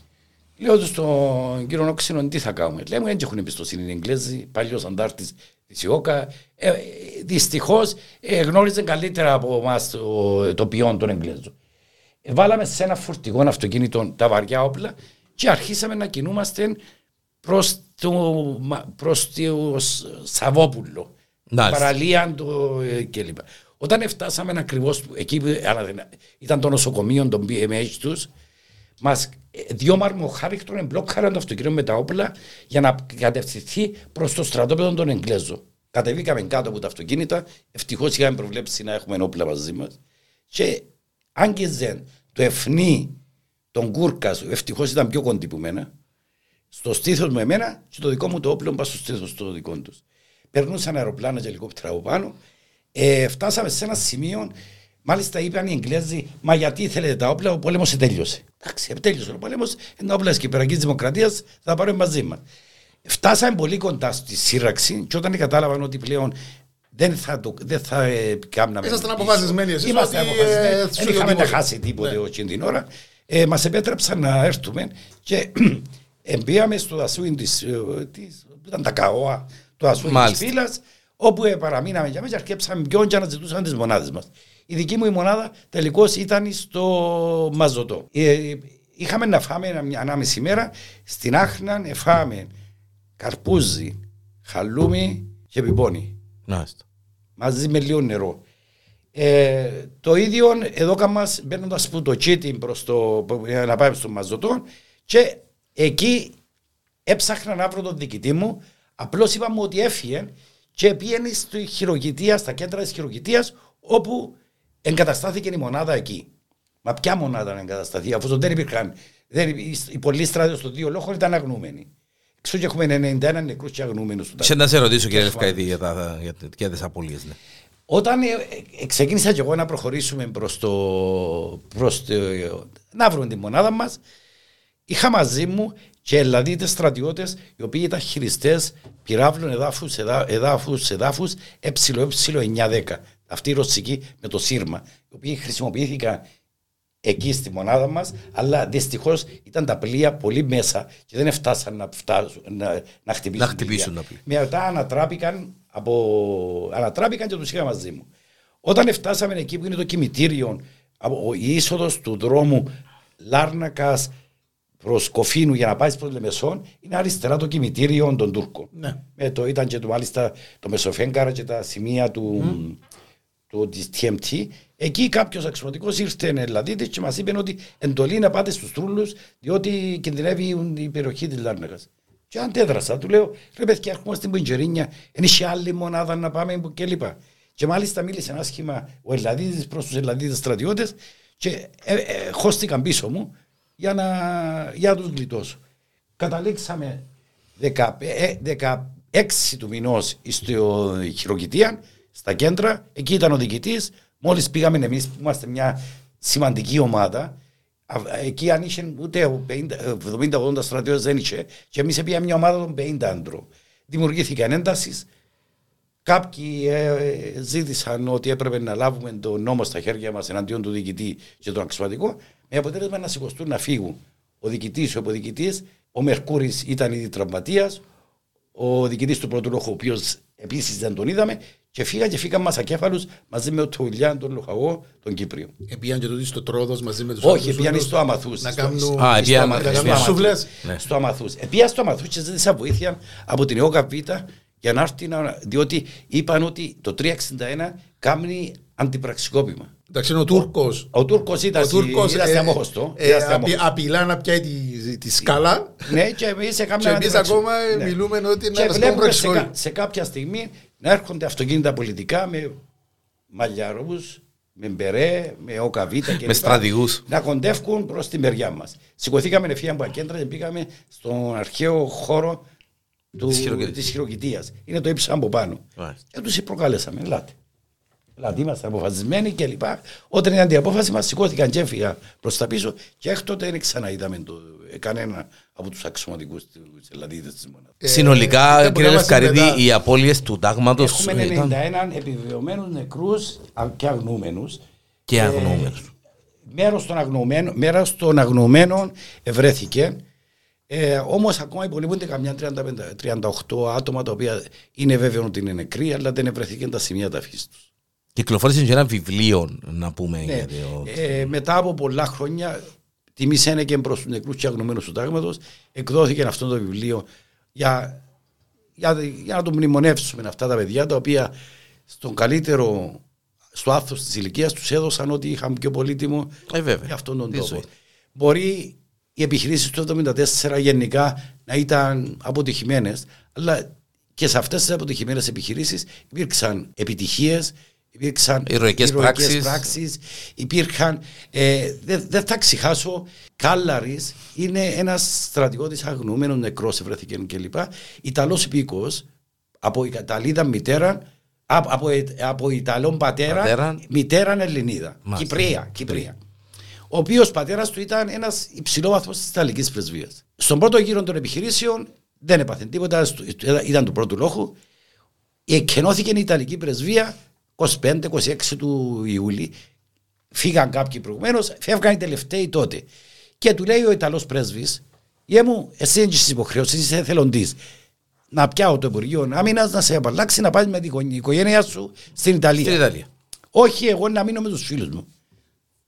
Λέω τους στον κύριο Νόξινο τι θα κάνουμε. Λέμε δεν έχουν εμπιστοσύνη οι Εγγλέζοι, παλιός αντάρτης της ΙΟΚΑ. Ε, Δυστυχώς ε, γνώριζε καλύτερα από εμάς το, το ποιόν των Εγγλέζων. Βάλαμε σε ένα φορτηγό αυτοκίνητο τα βαριά όπλα και αρχίσαμε να κινούμαστε προς το, προς το Σαββόπουλο. Παραλία το, ε, κλπ. Όταν φτάσαμε ακριβώς εκεί που ήταν το νοσοκομείο των BMH τους, μας ε, δύο μαρμοχάρικτων εμπλόκαραν το αυτοκίνητο με τα όπλα για να κατευθυνθεί προς το στρατόπεδο των Εγγλέζων. Κατεβήκαμε κάτω από τα αυτοκίνητα. Ευτυχώς είχαμε προβλέψει να έχουμε όπλα μαζί μας. Και άγγιζε το ευνί τον κούρκας σου, ευτυχώς ήταν πιο κοντή που μένα, στο στήθος μου εμένα και το δικό μου το όπλο μπας στο στήθος το δικό τους. Περνούσαν αεροπλάνα και ελικόπτερα από πάνω. Ε, φτάσαμε σε ένα σημείο, μάλιστα είπαν οι Εγγλέζοι, Μα γιατί θέλετε τα όπλα, ο πόλεμος τέλειωσε. Εντάξει, τέλειωσε ο πόλεμος, ένα όπλα της Κυπριακής Δημοκρατίας θα πάρουμε μαζί μας. Φτάσαμε πολύ κοντά στη σύραξη και όταν κατάλαβαν ότι πλέον δεν θα, το, δεν θα ε, κάμναμε. Ήσασταν αποφασισμένοι εσείς. Είμαστε αποφασισμένοι. Δεν είχαμε να χάσει τίποτε ναι. την ώρα. Ε, μας επέτρεψαν να έρθουμε και εμπίαμε στο δασούιν της, ε, της, που ήταν τα καόα, το δασούιν της Μάλιστα. φύλας, όπου ε, παραμείναμε για μέσα και αρκέψαμε πιο και αναζητούσαν τις μονάδες μας. Η δική μου η μονάδα τελικώς ήταν στο Μαζωτό. Ε, είχαμε να φάμε μια ανάμεση μέρα, στην Άχνα εφάμε καρπούζι, χαλούμι και πιπώνι Μάλιστα. μαζί με λίγο νερό. Ε, το ίδιο εδώ κάμας μπαίνοντας που το cheating προς το, για να πάμε στο μαζωτό και εκεί έψαχνα να βρω τον διοικητή μου απλώς είπαμε ότι έφυγε και πήγαινε στη χειροκητία, στα κέντρα της χειροκητίας όπου εγκαταστάθηκε η μονάδα εκεί. Μα ποια μονάδα να εγκατασταθεί αφού δεν υπήρχαν δεν, οι, οι πολλοί στράτες των δύο λόγων ήταν αγνοούμενοι. Εξού και έχουμε 91 νεκρούς και αγνοούμενους. Σε να σε ρωτήσω κύριε Λευκαίδη για, τα, για, για τις απολύες. Ναι. Όταν ε, ε, ξεκίνησα και εγώ να προχωρήσουμε προς το, προς το, να βρούμε τη μονάδα μας, είχα μαζί μου και ελλαδίτες στρατιώτες οι οποίοι ήταν χειριστές πυράβλων εδάφους, εδά, εδάφους, εδάφους ε, ε910. Αυτή η ρωσική με το σύρμα, οι οποίοι χρησιμοποιήθηκαν εκεί στη μονάδα μας, αλλά δυστυχώς ήταν τα πλοία πολύ μέσα και δεν φτάσαν να, φτάσουν, να, να χτυπήσουν, Να χτυπήσουν τα πλοία. Μετά ανατράπηκαν, από, ανατράπηκαν και τους είχα μαζί μου. Όταν φτάσαμε εκεί που είναι το κημητήριο, από, η είσοδος του δρόμου Λάρνακας προς Κοφίνου για να πάει προς Λεμεσόν, είναι αριστερά το κημητήριο των Τούρκων. Ναι. Με το, ήταν και το, μάλιστα το Μεσοφέγκαρα και τα σημεία του, του της TMT. Εκεί κάποιος αξιωματικός ήρθε Ελλαδίτη και μας είπε ότι εντολή να πάτε στους τρούλους, διότι κινδυνεύει η περιοχή της Λάρνακα. Και αντέδρασα, του λέω, ρε παιδιά, έχουμε στην Πουντζερίνια, είναι σε άλλη μονάδα να πάμε που κλπ. Και μάλιστα μίλησε άσχημα ο Ελλαδίτη προς τους Ελλαδίτε στρατιώτες και ε, ε, χώστηκαν πίσω μου για να, για να τους γλιτώσω. Καταλήξαμε 16 του μηνός στη χειροκητία, στα κέντρα, εκεί ήταν ο διοικητής. Μόλις πήγαμε εμείς που είμαστε μια σημαντική ομάδα, α, εκεί αν είχε ούτε 70-80 στρατιώτες δεν είχε, και εμείς πήγαμε μια ομάδα των 50 άντρων. Δημιουργήθηκαν έντασεις. Κάποιοι ε, ζήτησαν ότι έπρεπε να λάβουμε το νόμο στα χέρια μας εναντίον του διοικητή και τον αξιωματικό, με αποτέλεσμα να σηκωστούν να φύγουν. Ο διοικητής, ο αποδιοικητής, ο Μερκούρης ήταν ήδη τραυματίας, ο διοικητής του πρώτου λόγου, ο οποίος επίσης δεν τον είδαμε, και φύγαν και φύγαν μα ακέφαλου μαζί με τον Τουλιάν, τον Λοχαγό, τον Κύπριο. Επίαν και τούτοι στο τρόδος μαζί με τους Όχι, πήγαν στο Αμαθούς. Να κάνουν. Α, στο επίαν- Αμαθούς, να στο κάνουν Αμαθούς. σούβλες. Ναι. Στο Αμαθούς. Επία στο Αμαθούς και ζήτησα βοήθεια από την ΕΟΚΑ Β για να έρθει να... διότι είπαν ότι το 361 κάνει αντιπραξικόπημα. Εντάξει, είναι ο Τούρκος. Ο Τούρκος ήταν, Ο Τούρκος ήταν ε, στιαμόχωστο. ε, ήταν απει- στιαμόχωστο. απειλά να πιάει τη, τη σκάλα. Ναι, και εμείς έκαναμε Και εμείς αντιπραξι- ακόμα Ναι. μιλούμε ότι είναι Και ένας βλέπουμε σε, κόμπραξ κα- σε κάποια στιγμή να έρχονται αυτοκίνητα πολιτικά με μαλλιαρούς, με μπερέ, με οκαβίτα και Με στρατηγούς. να κοντεύκουν προς τη μεριά μας. Σηκωθήκαμε ευθεία από τα κέντρα και πήγαμε στον αρχαίο χώρο του, Της χειροκητίας. της χειροκητίας. Είναι το ύψος από πάνω. Μάλιστα. Και τους προκαλέσαμε, ελάτε. Δηλαδή είμαστε αποφασισμένοι και λοιπά. Όταν ήταν η απόφαση μας σηκώθηκαν και έφυγα προς τα πίσω και έκτοτε δεν ξαναείδαμε το, κανένα από τους αξιωματικούς της Ελλαδίδες της μονάδας. Ε, Συνολικά, ήταν κύριε που μας Λευκαρίδη, μετά. οι απώλειες του τάγματος Έχουμε ήταν 91 επιβεβαιωμένους νεκρούς α- και αγνοούμενους. και αγνοούμενους. Μέρος των αγνοωμένων, μέρος των αγνοωμένων ευρέθηκε. Ε, Όμως ακόμα υπολείπονται καμιά 35, 38 άτομα τα οποία είναι βέβαιο ότι είναι νεκροί, αλλά δεν ευρεθήκαν τα σημεία ταφής τους. Κυκλοφόρησε και ένα βιβλίο, να πούμε. Ναι. γιατί ο- Ε, μετά από πολλά χρόνια, τιμή και προς τους νεκρούς και αγνωμένους του τάγματο, εκδόθηκε αυτό το βιβλίο για, για, για να το μνημονεύσουμε αυτά τα παιδιά τα οποία στον καλύτερο, στο άθος της ηλικίας τους έδωσαν ότι είχαν πιο πολύτιμο Ε, βέβαια. για αυτόν τον Τι τόπο. ζωή. Μπορεί οι επιχειρήσεις του 1974 γενικά να ήταν αποτυχημένες, αλλά και σε αυτές τις αποτυχημένες επιχειρήσεις υπήρξαν επιτυχίες, υπήρξαν Ηρωικές πράξεις. πράξεις, υπήρχαν. Ε, δεν δεν θα ξεχάσω, Κάλλαρη είναι ένας στρατιώτη αγνοούμενος νεκρός, βρέθηκε κλπ. Ιταλός υπήκο, από Ιταλίδα μητέρα, από, από, από Ιταλόν πατέρα, Πατέρα. μητέρα Ελληνίδα. Μάλιστα. Κυπρία. Κυπρία. Ο οποίος πατέρας του ήταν ένας υψηλό βαθμό της Ιταλικής πρεσβείας. Στον πρώτο γύρο των επιχειρήσεων δεν έπαθε τίποτα, στο- ήταν του πρώτου λόγου. Εκενώθηκε η Ιταλική πρεσβεία 25-26 του Ιούλη. Φύγαν κάποιοι προηγουμένως, φεύγαν οι τελευταίοι τότε. Και του λέει ο Ιταλός πρέσβης, Γε μου, εσύ δεν είσαι υποχρέωση, είσαι εθελοντής. Να πιάω το Υπουργείο Άμυνας, να σε απαλλάξει, να πάει με την οικογένειά σου στην Ιταλία. Στην Ιταλία. Όχι εγώ να μείνω με τους φίλους μου.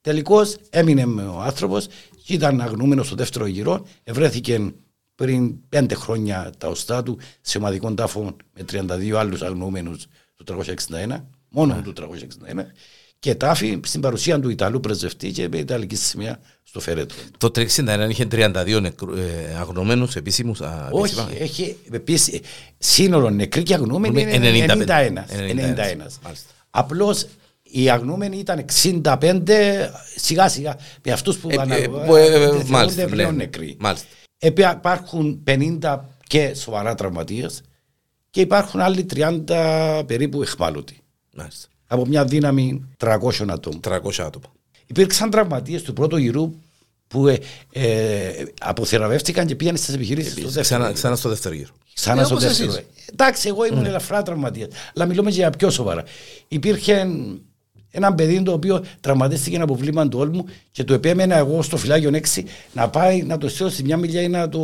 Τελικώς έμεινε με ο άνθρωπος και ήταν αγνούμενο στο δεύτερο γύρο. Ευρέθηκε πριν πέντε χρόνια τα οστά του σε ομαδικών τάφων με 32 άλλους αγνούμενου του 361, μόνο του 361. Και τάφη στην παρουσία του Ιταλού πρεσβευτή και με Ιταλική σημαία στο Φερέτο. Το 361 είχε 32 νεκρού, ε, αγνωμένους επίσημους. α, Όχι, επίσημα. έχει επίσης σύνολο νεκροί και αγνούμενοι είναι 95. 91. 91. 91. Μάλιστα. Απλώς οι αγνούμενοι ήταν 65 σιγά σιγά με αυτούς που, Ε, ανα- ε, που, ε, ε, θεωρούνται μάλιστα, πλέον ναι. νεκροί. Μάλιστα. Επί- Υπάρχουν 50 και σοβαρά τραυματίες και υπάρχουν άλλοι 30 περίπου εχμάλωτοι. Μάλιστα. Από μια δύναμη 300 ατόμων. 300 άτομα. Υπήρξαν τραυματίες του πρώτου γύρου που ε, ε, αποθεραπεύτηκαν και πήγαν στις επιχειρήσεις του δεύτερου. Ξανά, γύρου. ξανά στο δεύτερο γύρο. Ξανά Ε, στο όπως δεύτερο. εσείς. Εντάξει, εγώ ήμουν ελαφρά τραυματίας. Αλλά μιλούμε για πιο σοβαρά. Υπήρχε ένα παιδί το οποίο τραυματίστηκε από βλήμα του όλμου και το επέμενα εγώ στο φυλάκιο 6 να πάει να το στείλω στη μια μιλιά ή να το.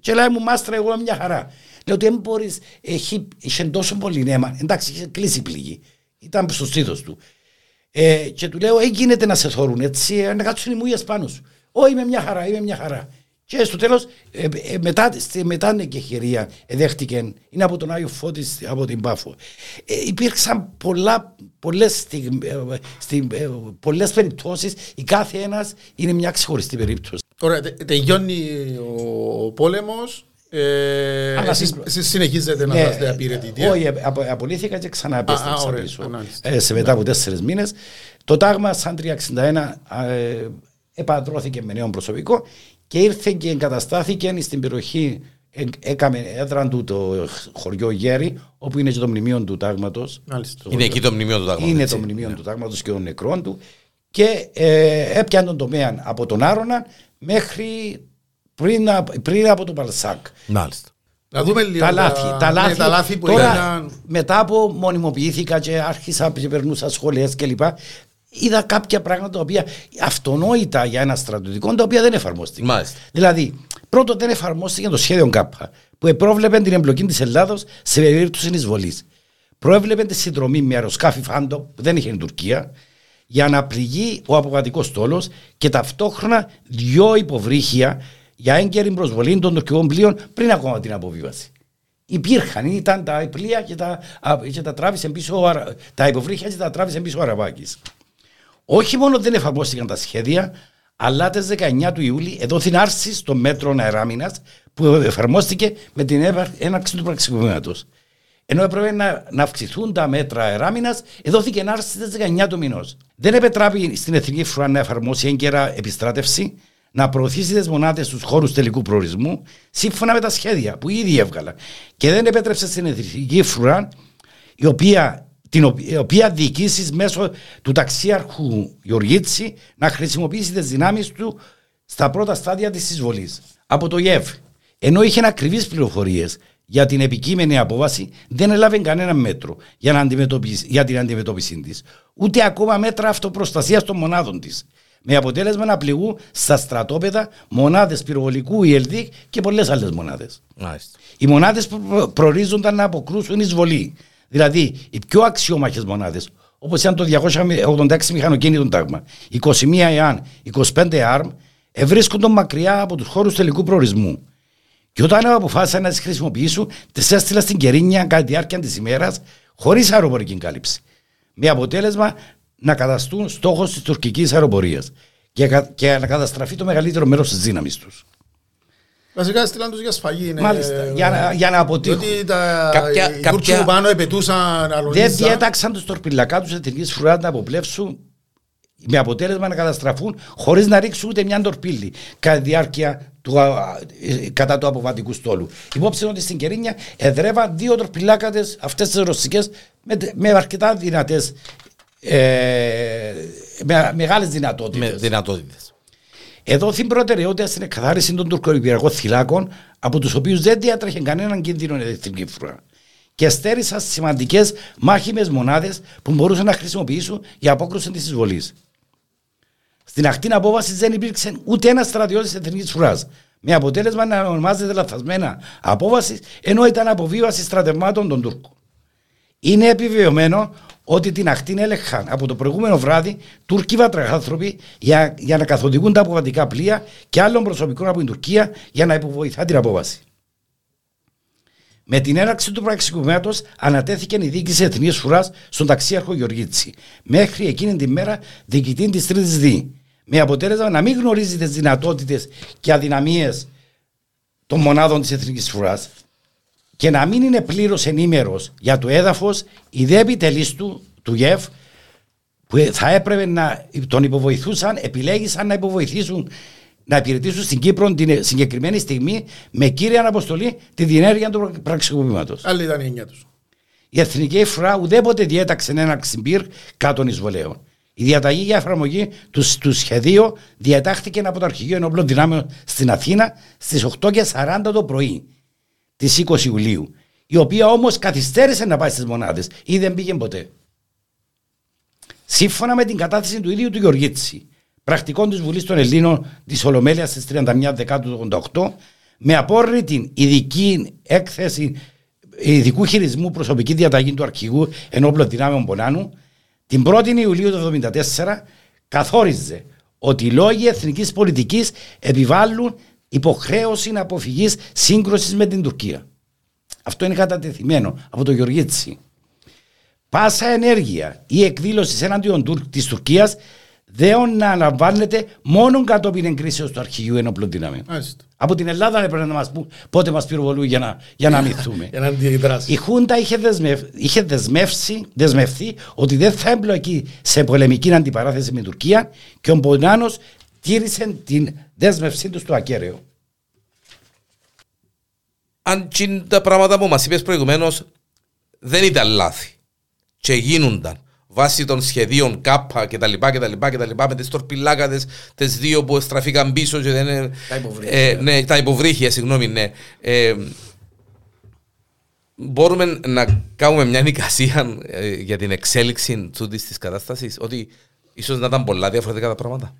Και λέει μου, μάστρα, εγώ είμαι μια χαρά. Λέω ότι δεν μπορείς, έχει, είχε τόσο πολύ νέμα. Εντάξει, είχε κλείσει η πληγή. Ήταν στο στήθος του. Ε, και του λέω, ε, γίνεται να σε θωρούν έτσι, ε, να κάτσουν οι μούγες πάνω σου. Ω, είμαι μια χαρά, είμαι μια χαρά. Και στο τέλος, ε, ε, μετά, στη, μετά την εκεχηρία, ε, δέχτηκε, είναι από τον Άγιο Φώτης, από την Πάφο. Ε, υπήρξαν πολλά, πολλές, στιγμ, ε, στιγμ- ε, πολλές περιπτώσεις, η κάθε ένας είναι μια ξεχωριστή περίπτωση. Ωραία, τε- τελειώνει ο πόλεμος. Ε, Αλλά εσείς, στην- εσείς συνεχίζετε να Ναι, είστε απειρετητοί. Όχι, ε, απο- απολύθηκα και ξανά Α, επέστρεψα ωραία, πίσω. μάλιστα. Ε, σε μετά από τέσσερις μήνες. Το τάγμα σαν 361 ε, επαντρώθηκε με νέο προσωπικό και ήρθε και εγκαταστάθηκε στην περιοχή. ε, Έκαμε έδρα του το χωριό Γέρι, όπου είναι και το μνημείο του τάγματος. Μάλιστα. Είναι εκεί το μνημείο του τάγματος. Είναι έτσι. το μνημείο του τάγματος και των νεκρών του. Και ε, έπιανε τον τομέα από τον Άρωνα μέχρι πριν, απ- πριν από τον Παλσάκ. Μάλιστα. Να δούμε λίγο Τα λάθη, τα ναι, λάθη, τα λάθη που τώρα, έγιναν. μετά από μονιμοποιήθηκα και άρχισα και περνούσα σχολές κλπ. Είδα κάποια πράγματα τα οποία αυτονόητα για ένα στρατιωτικό, τα οποία δεν εφαρμόστηκαν. Μάλιστα. Δηλαδή, πρώτον δεν εφαρμόστηκε το σχέδιο ΚΑΠΑ, που επρόβλεπε την εμπλοκή της Ελλάδος σε περίπτωση εισβολής. Προέβλεπε τη συνδρομή με αεροσκάφη Φάντο, που δεν είχε η Τουρκία, για να πληγεί ο αποβατικός στόλο και ταυτόχρονα δυο υποβρύχια για έγκαιρη προσβολή των τουρκικών πλοίων πριν ακόμα την αποβίβαση. Υπήρχαν, ήταν τα πλοία και τα, α, και τα τράβησε πίσω, ο Αρα- τα υποβρύχια και τα τράβησε πίσω ο Αραβάκης. Όχι μόνο δεν εφαρμόστηκαν τα σχέδια, αλλά τις 19 του Ιούλη εδόθην άρση των μέτρων αεράμινα που εφαρμόστηκε με την έπαρ- έναρξη του πραξικοπήματος. Ενώ έπρεπε να, να αυξηθούν τα μέτρα αεράμινα, εδόθηκε άρση στις 19 του μηνός. Δεν επετράπει στην Εθνική Φρουρά να εφαρμόσει έγκαιρα επιστράτευση, να προωθήσει τις μονάδες στους χώρους τελικού προορισμού, σύμφωνα με τα σχέδια που ήδη έβγαλα. Και δεν επέτρεψε στην Εθνική Φρουρά, η οποία την οποία, η οποία διοικήσεις μέσω του ταξίαρχου Γεωργίτση να χρησιμοποιήσει τις δυνάμεις του στα πρώτα στάδια της εισβολής. Από το ΙΕΒ, ενώ είχε ακριβείς πληροφορίες για την επικείμενη απόβαση, δεν έλαβε κανένα μέτρο για, να αντιμετωπίσει, για την αντιμετώπιση της, ούτε ακόμα μέτρα αυτοπροστασίας των μονάδων της. Με αποτέλεσμα να πληγούν στα στρατόπεδα μονάδες πυροβολικού, η ΕΛΔΙΚ και πολλές άλλες μονάδες. Μάλιστα. Οι μονάδες που προ- προορίζονταν να αποκρούσουν εισβολή. Δηλαδή, οι πιο αξιόμαχες μονάδες, όπως ήταν το 286 μηχανοκίνητο τάγμα, 21 ΕΑΝ, 25 ΑΡΜ, ευρίσκονταν μακριά από τους χώρους τελικού προορισμού. Και όταν αποφάσισαν να τις χρησιμοποιήσουν, τις έστειλαν στην Κερίνια κατά τη διάρκεια της ημέρας, χωρίς αεροπορική κάλυψη. Με αποτέλεσμα να καταστούν στόχος της τουρκικής αεροπορίας και, κα- και να καταστραφεί το μεγαλύτερο μέρος της δύναμης τους. Βασικά στείλαν τους για σφαγή. είναι- Μάλιστα, για να- για να αποτύχουν. Διότι τα, Κάποια- οι κάποια- Τούρκοι που πάνω επαιτούσαν Δεν αλωνίζα. διέταξαν τους τορπιλακά τους εθνικής φρουράς να αποπλέψουν με αποτέλεσμα να καταστραφούν χωρίς να ρίξουν ούτε μια τορπίλη κατά τη διάρκεια του, α, ε, κατά του αποβατικού στόλου. Υπόψη ότι στην Κερίνια εδρεύαν δύο τορπιλάκατες αυτές τις ρωσικές με, με αρκετά δυνατές. Ε, με μεγάλες δυνατότητες. Με δυνατότητες. Εδώ την προτεραιότητα στην εκκαθάριση των τουρκοϊπηριακών θυλάκων, από τους οποίους δεν διατρέχει κανέναν κίνδυνο η ηλεκτρική φρουρά. Και στέρισαν σημαντικές μάχημες μονάδες που μπορούσαν να χρησιμοποιήσουν για απόκρουση της εισβολής. Στην ακτή απόβασης δεν υπήρξε ούτε ένας στρατιώτης εθνικής φρουράς. Με αποτέλεσμα να ονομάζεται λαθασμένα απόβαση, ενώ ήταν αποβίβαση στρατευμάτων των Τούρκων. Είναι επιβεβαιωμένο ότι την ακτή έλεγχαν από το προηγούμενο βράδυ Τούρκοι βατραχάνθρωποι για, για να καθοδηγούν τα αποβατικά πλοία και άλλων προσωπικών από την Τουρκία για να υποβοηθά την απόβαση. Με την έναρξη του πραξικοπήματος ανατέθηκε η διοίκηση Εθνική Φουρά στον ταξίαρχο Γεωργίτσι. Μέχρι εκείνη τη μέρα διοικητή της Τρίτης Δι. Με αποτέλεσμα να μην γνωρίζει τις δυνατότητες και αδυναμίες των μονάδων της Εθνικής Φουρά και να μην είναι πλήρως ενήμερος για το έδαφος, οι δε επιτελείς του, του ΓΕΦ, που θα έπρεπε να τον υποβοηθούσαν, επιλέγησαν να υποβοηθήσουν να υπηρετήσουν στην Κύπρο την συγκεκριμένη στιγμή με κύρια αποστολή τη διενέργεια του πραξικοπήματος. Άλλη ήταν η έννοια τους. Η Εθνική Εφρά ουδέποτε διέταξε ένα ξυμπήρ κάτω εισβολέων. Η διαταγή για εφαρμογή του, του σχεδίου διατάχθηκε από το Αρχηγείο Ενόπλων Δυνάμεων στην Αθήνα στις 8.40 το πρωί της 20 Ιουλίου, η οποία όμως καθυστέρησε να πάει στις μονάδες ή δεν πήγε ποτέ. Σύμφωνα με την κατάθεση του ίδιου του Γεωργίτση, πρακτικών της Βουλής των Ελλήνων της Ολομέλειας στις 31 Δεκάτου 88, με απόρριτη ειδική έκθεση ειδικού χειρισμού προσωπική διαταγή του αρχηγού ενόπλων δυνάμεων Πονάνου, την 1η Ιουλίου του 1974 καθόριζε ότι οι λόγοι εθνικής πολιτικής επιβάλλουν υποχρέωση αποφυγή σύγκρουσης με την Τουρκία. Αυτό είναι κατατεθειμένο από το Γεωργίτσι. Πάσα ενέργεια ή εκδήλωση εναντίον της Τουρκίας δεν να αναβάλλεται μόνο κατόπιν εγκρίσεως του αρχηγείου ενόπλων δυνάμεων. Από την Ελλάδα έπρεπε να μας πούν πότε μας πυροβολούν για να, για να μυθούμε. για να αντιδράσει. Η Χούντα είχε, δεσμευ, είχε δεσμεύσει, δεσμευθεί ότι δεν θα εμπλοκεί σε πολεμική αντιπαράθεση με την Τουρκία και ο Μπονάνος τήρησε την δέσμευσή τους στο ακέραιο. Αν τα πράγματα που μας είπες προηγουμένως δεν ήταν λάθη και γίνονταν βάσει των σχεδίων ΚΑΠΑ και τα λοιπά και τα λοιπά και τα λοιπά με τις τορπιλάκαδες τις δύο που στραφήκαν πίσω και δεν Τα υποβρύχια. ε, ναι, τα υποβρύχια, συγγνώμη, ναι. Ε, μπορούμε να κάνουμε μια νοικασία ε, για την εξέλιξη τούτης της κατάστασης ότι ίσως να ήταν πολλά διαφορετικά τα πράγματα.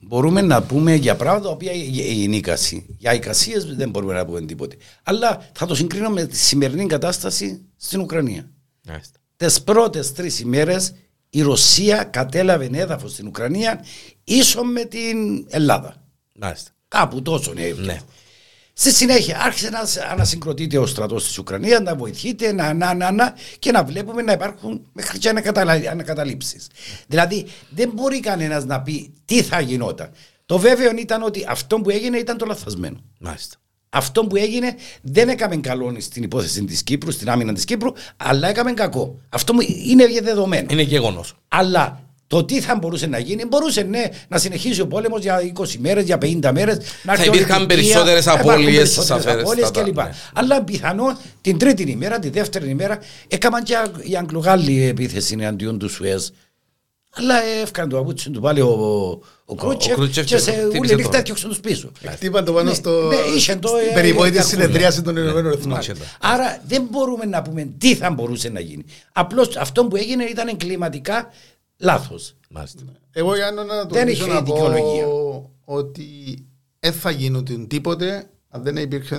Μπορούμε να πούμε για πράγματα τα οποία είναι εικασί. Για εικασίες δεν μπορούμε να πούμε τίποτε. Αλλά θα το συγκρίνω με τη σημερινή κατάσταση στην Ουκρανία. Μάλιστα. Τις πρώτες τρεις ημέρες η Ρωσία κατέλαβε έδαφος στην Ουκρανία ίσο με την Ελλάδα. Μάλιστα. Κάπου τόσο είναι. Ναι. Στη συνέχεια άρχισε να ανασυγκροτείται ο στρατός της Ουκρανίας, να βοηθείται, να, να, να, να, και να βλέπουμε να υπάρχουν μέχρι και ανακαταλήψεις. Δηλαδή δεν μπορεί κανένας να πει τι θα γινόταν. Το βέβαιο ήταν ότι αυτό που έγινε ήταν το λαθασμένο. Μάλιστα. Αυτό που έγινε δεν έκαμε καλό στην υπόθεση της Κύπρου, στην άμυνα της Κύπρου, αλλά έκαμε κακό. Αυτό μου είναι δεδομένο. Είναι γεγονός. Αλλά το τι θα μπορούσε να γίνει, μπορούσε ναι, να συνεχίσει ο πόλεμος για 20 μέρες, για 50 μέρες. Θα υπήρχαν περισσότερες απώλειες, σαφέστατα, κλπ. ναι. Αλλά πιθανόν την τρίτη ημέρα, τη δεύτερη ημέρα, έκαναν και οι Αγγλογάλοι επίθεση εναντίον του Σουέζ. Αλλά έφκαν το παπούτσι του πάλι ο, ο Κρούτσεφ Κρούτσεφ και και σε χτύπησε όλη το. νύχτα έφτιαξαν τους πίσω. Χτύπαν το πάνω Ναι, στο. ναι, είχε το, στην ε, περιβόητη ε, συνεδρίαση των Ηνωμένων Εθνών. Μάλιστα. Άρα δεν μπορούμε να πούμε τι θα μπορούσε να γίνει. Απλώς αυτό που έγινε ήταν εγκληματικά λάθος. Μάλιστα. Εγώ για να το Δεν τονίσω είχε να δικαιολογία. πω ότι δεν θα γίνονταν τίποτε αν δεν υπήρχε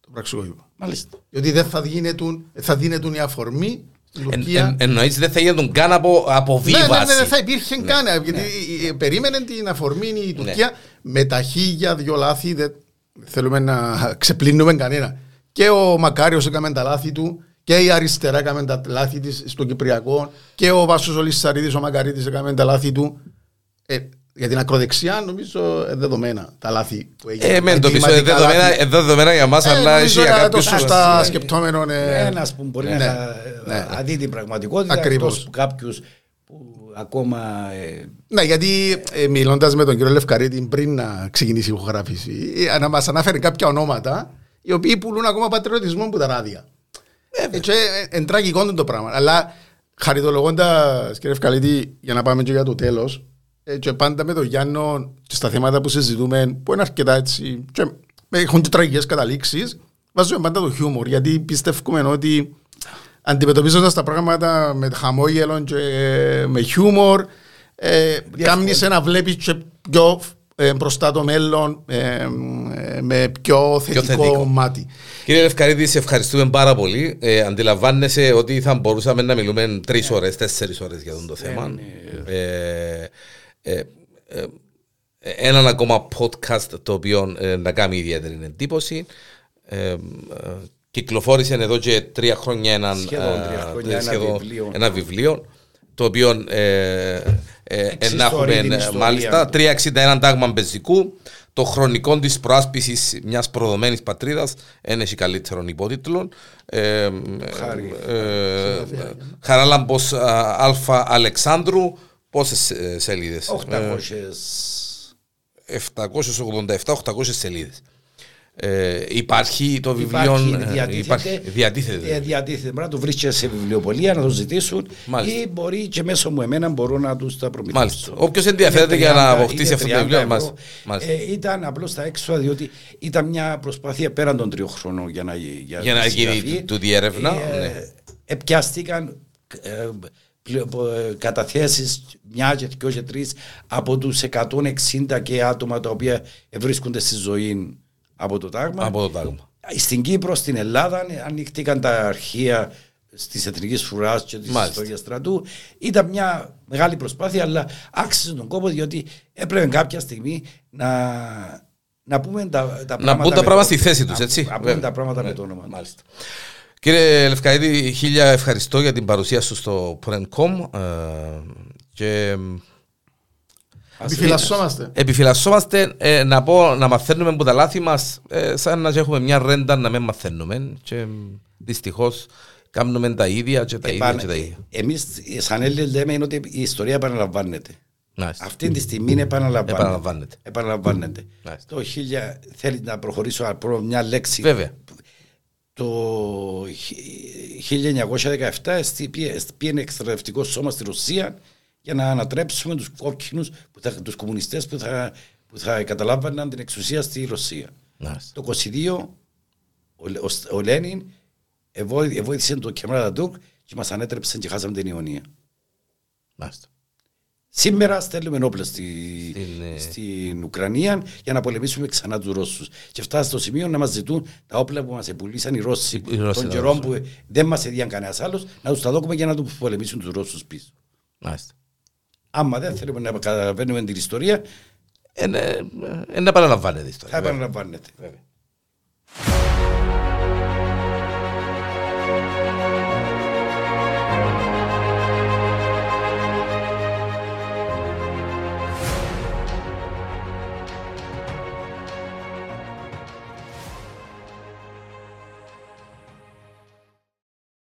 το πραξικόπημα. Μάλιστα. Διότι δεν θα, δίνετουν, θα δίνετουν η αφορμή στην Εν, Τουρκία. εν, εννοείς δεν θα γίνονταν καν από, αποβίβαση. Ναι, ναι, ναι, δεν θα υπήρχε καν. Γιατί ε, περίμενε την αφορμή η Τουρκία με τα χίλια δυο λάθη. Δεν θέλουμε να ξεπλύνουμε κανένα. Και ο Μακάριος έκαμε τα λάθη του και η αριστερά έκαμε τα λάθη της στο Κυπριακό και ο Βάσος ο Λισσαρίδης, ο Μακαρίτης έκαμε τα λάθη του. Ε, για την ακροδεξιά νομίζω ε, δεδομένα τα λάθη που έγινε. Ε, μεν το πίσω, ε, Εγκληματικά δεδομένα, λάθη. ε, δεδομένα για μας, Ε, αλλά νομίζω έχει για είναι το κάποιους... σωστά ε, σκεπτόμενο. ε, Ένας που μπορεί ναι, να ναι. να δει την πραγματικότητα Ακριβώς. εκτός από κάποιους που ακόμα ε, Ναι, γιατί ε, μιλώντας με τον κύριο Λευκαρίτη πριν να ξεκινήσει η ηχογράφηση, ε, να μας αναφέρει κάποια ονόματα οι οποίοι πουλούν ακόμα πατριωτισμό που τα ράδια. Ε, και, ε, εν τραγικό το πράγμα. Αλλά χαριτολογώντας, κύριε Ευκαλίτη, για να πάμε και για το τέλος, ε, και πάντα με τον Γιάννο και στα θέματα που συζητούμε, που είναι αρκετά έτσι, και έχουν και τραγικές καταλήξεις, βάζουμε πάντα το χιούμορ. Γιατί πιστεύουμε ότι αντιμετωπίζοντας τα πράγματα με χαμόγελο και με χιούμορ, ε, κάνεις να βλέπεις και πιο ε, μπροστά το μέλλον ε, ε, με πιο θετικό, θετικό. μάτι. Κύριε Λευκαρίδη, σε ευχαριστούμε πάρα πολύ. Ε, αντιλαμβάνεσαι ότι θα μπορούσαμε να μιλούμε τρεις ώρες, τέσσερις ώρες για αυτό το θέμα. Ε, ε, ε, έναν ακόμα podcast το οποίο ε, να κάνει ιδιαίτερη εντύπωση. Ε, ε, κυκλοφόρησε εδώ και τρία χρόνια έναν, Σχεδόν τρία ε, χρόνια, ένα σχεδόν βιβλίο. ένα βιβλίο το οποίο ε, ε, Εξιστορεί να έχουμε την ε, ιστορία. μάλιστα 361 τάγμα πεζικού το χρονικό της προάσπισης μιας προδομένης πατρίδας δεν έχει καλύτερον υπότιτλο. Ε, Χάρη. ε, Χαράλαμπος Α Αλεξάνδρου. Πόσες σελίδες, 800 787-800 σελίδες. Ε, υπάρχει το βιβλίο. Υπάρχει, ε, διατίθεται, υπάρχει- διατίθεται. ε, διατίθεται. Μπορεί να το βρεις και σε βιβλιοπολία, να το ζητήσουν Μάλιστα. ή μπορεί και μέσω μου εμένα μπορώ να τους τα προμηθεύσω. Μάλιστα. Όποιος ενδιαφέρεται Είναι για να 30, αποκτήσει είναι αυτό το 30 βιβλίο, ευρώ. μάλιστα. Μάλιστα. Ε, ήταν απλώς τα έξοδα, διότι ήταν μια προσπάθεια πέραν των τριών χρόνων για να, Για να τη γίνει συγγραφή. του- τούτη η έρευνα, Ε, ναι. Επιάστηκαν ε, πλεο- ε, καταθέσεις μια και δυο και τρεις από τους 160 και άτομα τα οποία βρίσκονται στη ζωή από το τάγμα. Από το τάγμα. Στην Κύπρο, στην Ελλάδα, ανοίχτηκαν τα αρχεία τη Εθνική Φρουρά και τη Μάλιστα. Ιστορία Στρατού. Ήταν μια μεγάλη προσπάθεια, αλλά άξιζε τον κόπο διότι έπρεπε κάποια στιγμή να, να πούμε τα, τα πράγματα. μπουν τα με πράγματα το- στη θέση τους, να- έτσι. Να πούμε Βέβαια. τα πράγματα Ναι, με το όνομα. Μάλιστα. Κύριε Λευκαίδη, χίλια ευχαριστώ για την παρουσία σου στο Prencom ε, και Επιφυλασσόμαστε. επιφυλασσόμαστε ε, να, πω, να μαθαίνουμε από τα λάθη μας ε, σαν να έχουμε μια ρέντα να μην μαθαίνουμε και δυστυχώς κάνουμε τα ίδια και τα ίδια και τα ίδια. Εμείς, σαν Έλληνες, λέμε είναι ότι η ιστορία επαναλαμβάνεται. Μάλιστα. Αυτή τη στιγμή επαναλαμβάνεται. Επαναλαμβάνεται. επαναλαμβάνεται. Μάλιστα. Το 1000 θέλει να προχωρήσω απλό μια λέξη. Βέβαια. Το 1917 στη- πήγε- πήγαινε εξτρατευτικό σώμα στη Ρωσία για να ανατρέψουμε τους κόκκινους, που θα, τους κομμουνιστές που θα, που θα καταλάβαιναν την εξουσία στη Ρωσία. Μάλιστα. Το 22 ο, Λε- ο, ο Λένιν εβόη- εβόηθησε τον Κεμάλ Ατατούρκ και μας ανέτρεψε και χάσαμε την Ιωνία. Μάλιστα. Σήμερα στέλνουμε όπλα στη, Στην, ε, στην Ουκρανία για να πολεμήσουμε ξανά τους Ρώσους. Και φτάσει στο σημείο να μας ζητούν τα όπλα που μας επουλήσαν οι Ρώσοι Οι Ρώσοι, των ναι, καιρών Ρώσοι. που δεν μας έδιαν κανένας άλλος, να τους τα δώσουμε για να τους πολεμήσουν τους Ρώσους πίσω. Μάλιστα άμα δεν θέλουμε να καταλαβαίνουμε την ιστορία, ε, ναι, ε, ε, να παραλαμβάνεται η ιστορία. Θα παραλαμβάνεται. Βέβαια.